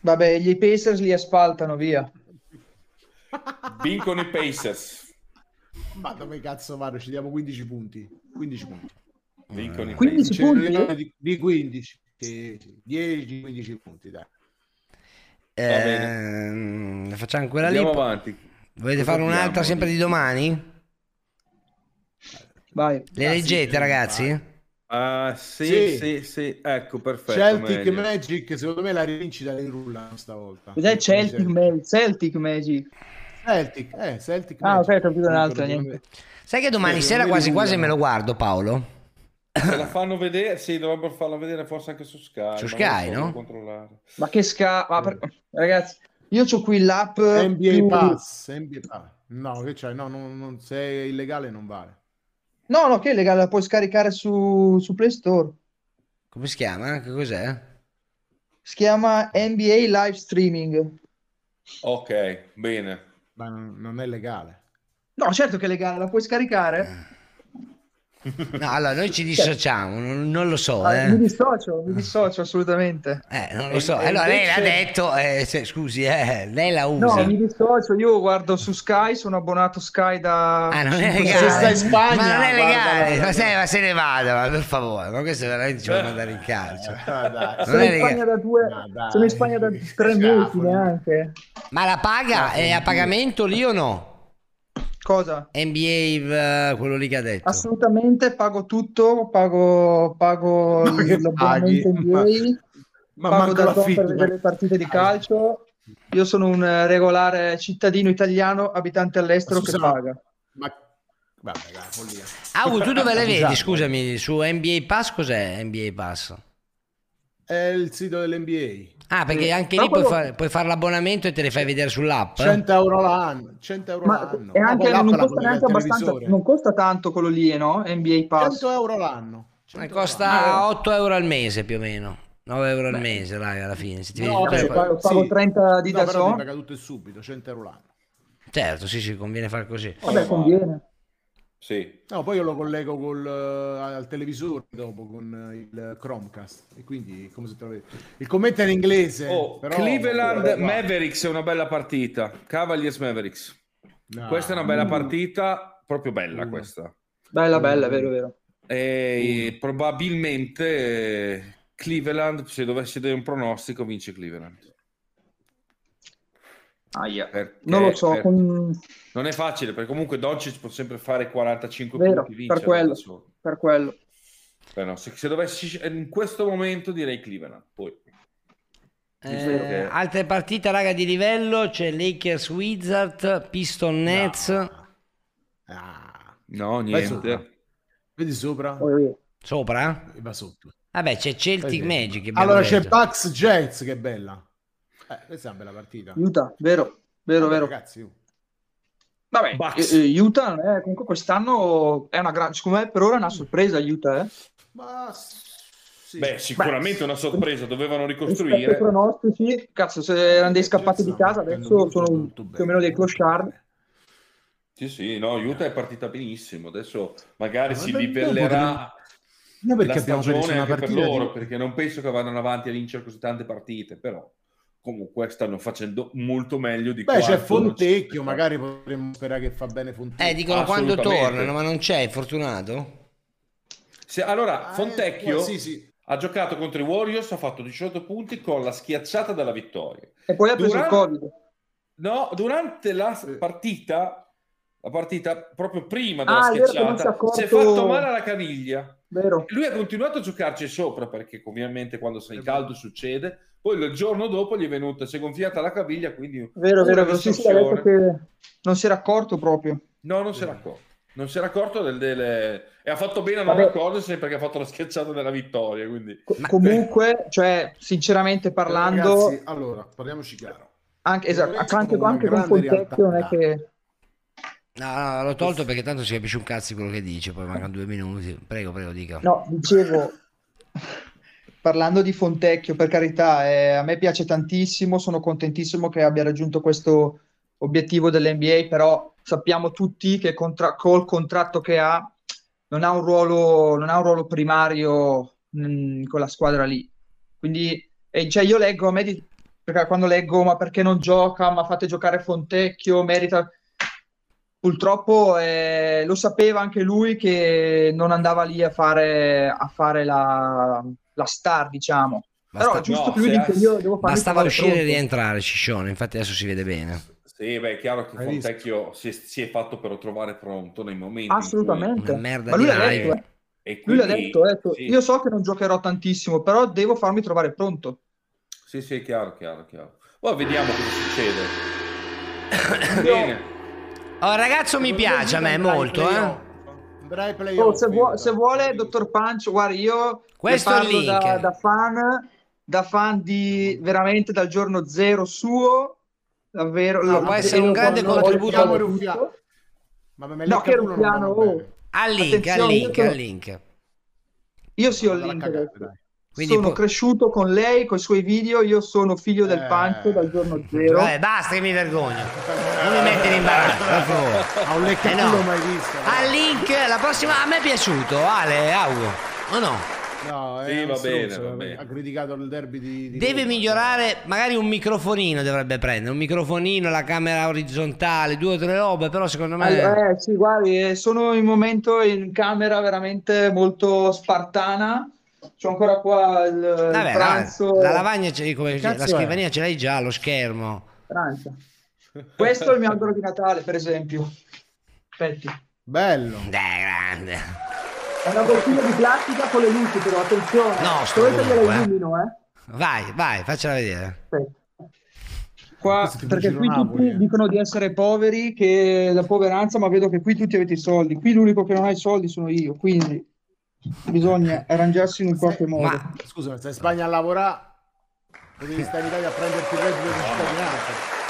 S19: Vabbè, gli Pacers li asfaltano, via.
S3: Vincono i Pacers.
S4: Ma dove cazzo vanno? Ci diamo 15 punti. 15 punti.
S3: Vincono i
S19: 15
S3: Pacers.
S4: C'è
S19: punti?
S4: di, di 15. Sì, sì. 10-15 punti, dai.
S2: Ehm, facciamo quella lì.
S3: Andiamo avanti.
S2: Volete
S3: Cosa
S2: fare un'altra
S3: abbiamo
S2: sempre di domani?
S19: Vai.
S2: Le leggete, ragazzi?
S3: Ah, sì,
S4: Sì.
S3: sì, sì, ecco, perfetto.
S4: Celtic
S3: meglio.
S4: Magic, secondo me la rivincita le rullano stavolta.
S19: Cos'è Celtic, Ma- Celtic Magic?
S4: Celtic, eh, Celtic
S19: Ah, ok, ho capito niente.
S2: Sai che domani
S4: Sì,
S2: sera quasi quasi me lo guardo, Paolo?
S3: Se la fanno vedere, sì, dovrebbero farla vedere forse anche su Sky.
S2: Su Sky, no?
S19: Ma che sca... ma per- Ragazzi, io ho qui l'app
S4: NBA
S19: più-
S4: Pass, NBA Pass. No, che c'hai? No, non- non- se è illegale non vale.
S19: No, no, che è legale, la puoi scaricare su, su Play Store.
S2: Come si chiama? Che cos'è?
S19: Si chiama NBA Live Streaming.
S3: Ok, bene.
S4: Ma non, è legale.
S19: No, certo che è legale, la puoi scaricare.
S2: No, allora noi ci dissociamo, non, non lo so,
S19: Ah,
S2: eh.
S19: Mi dissocio, mi dissocio assolutamente.
S2: Eh, non lo so.
S19: E-
S2: Allora lei l'ha
S19: invece-
S2: detto, eh, se- scusi, eh, lei la
S19: No,
S2: usa.
S19: mi dissocio, io guardo su Sky, sono abbonato Sky da...
S2: Ah, non è legale.
S19: anni.
S2: ma non è
S4: guarda
S2: legale, ma, sai, ma se ne vada, ma per favore, ma questo veramente ci vuole mandare in calcio. Non
S19: Sono in. Spagna da due,
S4: dai.
S19: sono in Spagna da tre mesi neanche.
S2: Ma la paga è a pagamento lì o no?
S19: Cosa?
S2: NBA, eh, quello lì che ha detto.
S19: Assolutamente, pago tutto, pago, pago
S4: Ma che
S19: l'abbonamento? NBA,
S4: Ma
S19: pago
S4: manco
S19: da per vedere
S4: ma-
S19: le partite di calcio. Io sono un eh, regolare cittadino italiano, abitante all'estero che paga.
S4: Ma vabbè, dai, follia.
S2: Ah, tu dove le vedi? Scusami, su NBA Pass cos'è NBA Pass?
S4: È il sito dell'NBA.
S2: Ah, perché anche
S19: Ma
S2: lì puoi, fare, puoi fare l'abbonamento e te le fai vedere sull'app? eh?
S4: 100 euro l'anno. 100 euro
S19: Ma
S4: l'anno.
S19: e anche non
S4: la
S19: costa neanche abbastanza, non costa tanto quello lì, eh, no? NBA Pass.
S4: 100 euro l'anno.
S2: Ma costa 8 euro al mese più o meno. 9 euro al mese, dai, alla fine. Se ti vedi
S4: No, beh,
S2: cose-
S19: pago- pago 30 di
S4: no,
S19: Dazon.
S4: ti paga tutto e subito, 100 euro l'anno.
S2: Certo, sì, sì, conviene fare così.
S19: Vabbè, conviene.
S3: Sì.
S4: No, poi io lo collego col, eh, al televisore dopo con eh, il Chromecast e quindi come lo vedi. Il commento è in inglese.
S3: Oh,
S4: però-
S3: Cleveland Mavericks è una bella partita. Cavaliers Mavericks.
S4: No.
S3: Questa è una bella partita, proprio bella
S4: Mm.
S3: questa.
S19: Bella, bella, vero, vero.
S3: E probabilmente Cleveland, se dovessi dare un pronostico, vince Cleveland.
S19: Aia.
S3: Perché-
S19: Non lo so,
S3: per-
S19: con-
S3: Non è facile, perché comunque Doncic può sempre fare 45
S19: vero,
S3: punti, vincere
S19: per quello, per quello.
S3: Beh, no, se, se dovessi in questo momento direi Cleveland. Poi
S2: Eh, altre partite, raga, di livello. C'è Lakers Wizard, Piston Nets.
S3: no,
S4: Vai sopra.
S3: niente.
S4: Vedi sopra?
S2: Sopra?
S4: E va sotto.
S2: Vabbè, c'è Celtic Magic.
S4: Allora c'è
S2: detto.
S4: Bucks Jets, che bella. Eh, questa è una bella partita.
S19: Utah, vero, vero,
S4: Vabbè,
S19: vero.
S4: Ragazzi, uh.
S19: Vabbè,
S3: Bucks.
S19: eh, eh, Utah è- comunque quest'anno è una grande, secondo me per ora è una sorpresa Utah, eh.
S4: Ma sì.
S3: Beh, sicuramente una sorpresa, dovevano ricostruire.
S19: pronostici, cazzo, se erano dei scappati di casa, adesso sono più o meno dei clochard.
S3: Sì, sì, no, Utah è partita benissimo. Adesso magari
S4: Ma
S3: si livellerà
S4: No, perché
S3: la stagione
S4: una
S3: anche per
S4: partita
S3: loro,
S4: di-
S3: perché non penso che vadano avanti a vincere così tante partite, però comunque stanno facendo molto meglio di
S4: Beh, c'è Fontecchio, magari potremmo sperare che fa bene Fontecchio.
S2: Eh, dicono quando tornano, ma non c'è, è fortunato?
S3: Se- allora,
S4: Ah,
S3: Fontecchio
S4: eh, sì, sì.
S3: ha giocato contro i Warriors, ha fatto 18 punti con la schiacciata della vittoria.
S19: E poi ha preso il
S3: Durante-
S19: Covid.
S3: No, durante la partita, la partita proprio prima della
S19: Ah, non si
S3: schiacciata,
S19: accorto-
S3: si è fatto male alla caviglia.
S19: Vero.
S3: Lui ha continuato a giocarci sopra perché ovviamente quando sei caldo succede. Poi il giorno dopo gli è venuta, si è gonfiata la caviglia, quindi
S19: Vero, vero,
S3: distorsione.
S19: che non si era accorto proprio.
S3: No, non si era accorto. Non si era accorto del, delle... e ha fatto bene a non accorgersi perché ha fatto la schiacciata della vittoria. Quindi...
S19: Co- comunque, cioè, sinceramente parlando,
S4: Ragazzi, allora, parliamoci chiaro.
S19: anche, esatto, anche, anche con Fontecchio non è che...
S2: No, no, l'ho tolto perché tanto si capisce un cazzo quello che dice, poi mancano due minuti. Prego, prego, dica.
S19: No, dicevo, parlando di Fontecchio, per carità, eh, a me piace tantissimo, sono contentissimo che abbia raggiunto questo obiettivo dell'NBA, però sappiamo tutti che contra- col contratto che ha non ha un ruolo, ha un ruolo primario mh, in quella squadra lì. Quindi, e, cioè, io leggo, a me di- perché quando leggo, ma perché non gioca, ma fate giocare Fontecchio, merita... Purtroppo eh, lo sapeva anche lui che non andava lì a fare, a fare la, la star, diciamo.
S2: Basta-
S19: Però giusto
S3: no,
S19: che lui
S3: se-
S19: dica io devo farmi
S2: Bastava uscire e
S19: pronto.
S2: rientrare, Ciccione, infatti adesso si vede bene.
S3: Sì, beh, è chiaro che
S4: Hai?
S3: Fontecchio si è, si è fatto per trovare pronto nei momenti
S19: Assolutamente.
S2: Una merda
S19: Ma lui
S2: di
S19: l'ha
S2: live.
S19: detto, eh.
S3: cui... E
S19: Lui l'ha
S3: quindi-
S19: detto, ha detto,
S3: sì,
S19: io so che non giocherò tantissimo, però devo farmi trovare pronto.
S3: Sì, sì, è chiaro, chiaro, chiaro. Poi vediamo cosa succede. Bene.
S2: Oh, ragazzo mi piace a me molto, eh.
S19: Oh, se, vuo- se vuole, dottor Pancio, guarda, io
S2: Questo è il
S19: parlo
S2: link.
S19: da, da fan, da fan di veramente dal giorno zero suo, davvero.
S2: No, può essere un grande contributo.
S4: me
S19: No, che Ruffiano, oh.
S2: Al link, al link,
S19: io-
S2: al link.
S19: Io sì ho il link. Adesso. sono cresciuto con lei, con i suoi video, io sono figlio del Pancio dal giorno zero.
S2: Vabbè, basta che mi vergogno. Non mi metti in imbarazzo, per favore.
S4: Ha un
S2: Eh
S4: leccaculo
S2: no.
S4: mai visto.
S2: Al link, la prossima a me è piaciuto, Ale, Augo. O no?
S4: No,
S3: Sì,
S4: un
S3: va bene, va bene.
S4: Ha criticato il derby di, di
S2: Deve
S4: Roma.
S2: migliorare, magari un microfonino dovrebbe prendere, un microfonino, la camera orizzontale, due o tre robe, però secondo me...
S19: Allora, eh, sì, guardi, eh, sono in momento in camera veramente molto spartana. C'ho ancora qua il, il
S2: Vabbè,
S19: pranzo.
S2: la, la lavagna, come- la
S19: è?
S2: scrivania ce l'hai già, lo schermo.
S19: Francia. Questo è il mio albero di Natale, per esempio. Aspetti.
S4: Bello.
S2: Dai, grande.
S19: È una bottiglia di plastica con le luci, però attenzione.
S2: No, sto eh.
S19: illumino, eh.
S2: Vai, vai, faccela vedere.
S19: Qua,
S4: Questo ti
S19: perché qui
S4: Napoli,
S19: tutti dicono di essere poveri, che la poveranza, ma vedo che qui tutti avete i soldi. Qui l'unico che non ha i soldi sono io, quindi bisogna arrangiarsi in un qualche modo.
S4: Ma scusa, stai in Spagna a lavorare, potevi stare in Italia a prenderti il reddito di cittadinanza.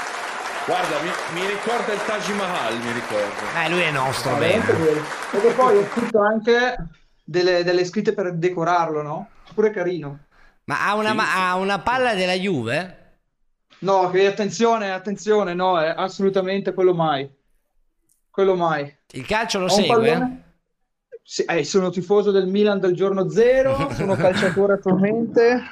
S3: Guarda, mi, mi ricorda il Taj Mahal, mi ricordo.
S2: Eh, lui è nostro,
S19: Veramente. Perché poi ho scritto anche delle, delle scritte per decorarlo, no? Pure carino.
S2: Ma ha una, ma- ha una palla della Juve?
S19: No, che attenzione, attenzione, no, è assolutamente quello mai. Quello mai.
S2: Il calcio lo
S19: Ho un
S2: segue?
S19: Sì, eh, sono tifoso del Milan dal giorno zero, sono calciatore attualmente.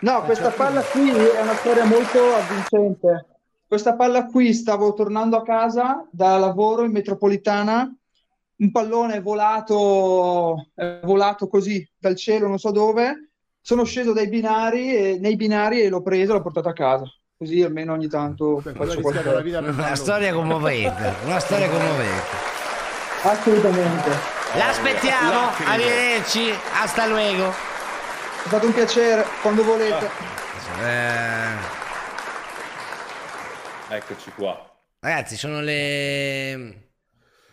S19: No, questa palla qui è una storia molto avvincente. Questa palla qui stavo tornando a casa da lavoro in metropolitana, un pallone è volato, è volato così dal cielo, non so dove. Sono sceso dai binari e, nei binari e l'ho preso e l'ho portato a casa. Così almeno ogni tanto faccio
S4: rischiato
S19: qualcosa.
S2: Una
S4: farlo.
S2: storia commovente, una storia commovente.
S19: Assolutamente.
S2: L'aspettiamo, arrivederci, hasta luego.
S19: È stato un piacere, quando volete.
S2: Eh,
S3: Eccoci qua.
S2: ragazzi, sono le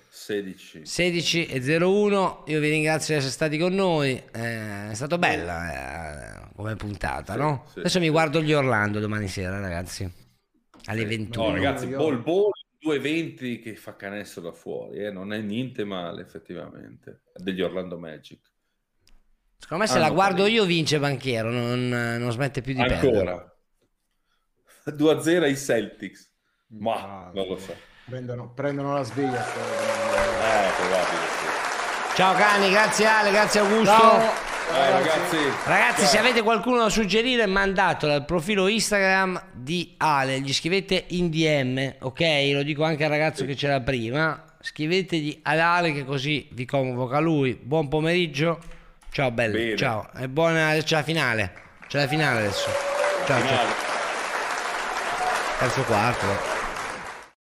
S3: 16.
S2: 16.01. Io vi ringrazio di essere stati con noi. Eh, è stato bella eh, come puntata,
S3: Sì,
S2: no?
S3: sì,
S2: Adesso mi guardo gli Orlando domani sera, ragazzi. Alle 21.
S3: No, ragazzi, Ball Ball 220 che fa canestro da fuori, eh, non è niente male effettivamente. Degli Orlando Magic.
S2: Secondo me se la
S3: Hanno
S2: guardo
S3: talento.
S2: io vince Banchiero, non, non smette più di perdere.
S3: Ancora. 2-0 ai Celtics. Ma non lo so.
S4: Prendono, prendono la sveglia.
S3: Eh, probabile sì.
S2: Ciao cani, grazie Ale, grazie Augusto.
S4: Ciao.
S3: Eh, ragazzi.
S2: Ragazzi,
S3: ciao.
S2: se avete qualcuno da suggerire, mandatelo al profilo Instagram di Ale. Gli scrivete in DM, ok? Lo dico anche al ragazzo che c'era prima. Scrivetegli ad Ale che così vi convoca lui. Buon pomeriggio. Ciao belli.
S3: Bene.
S2: Ciao. E buona. C'è la finale. C'è la finale adesso. Ciao, ciao.
S3: Finale.
S2: Terzo quarto.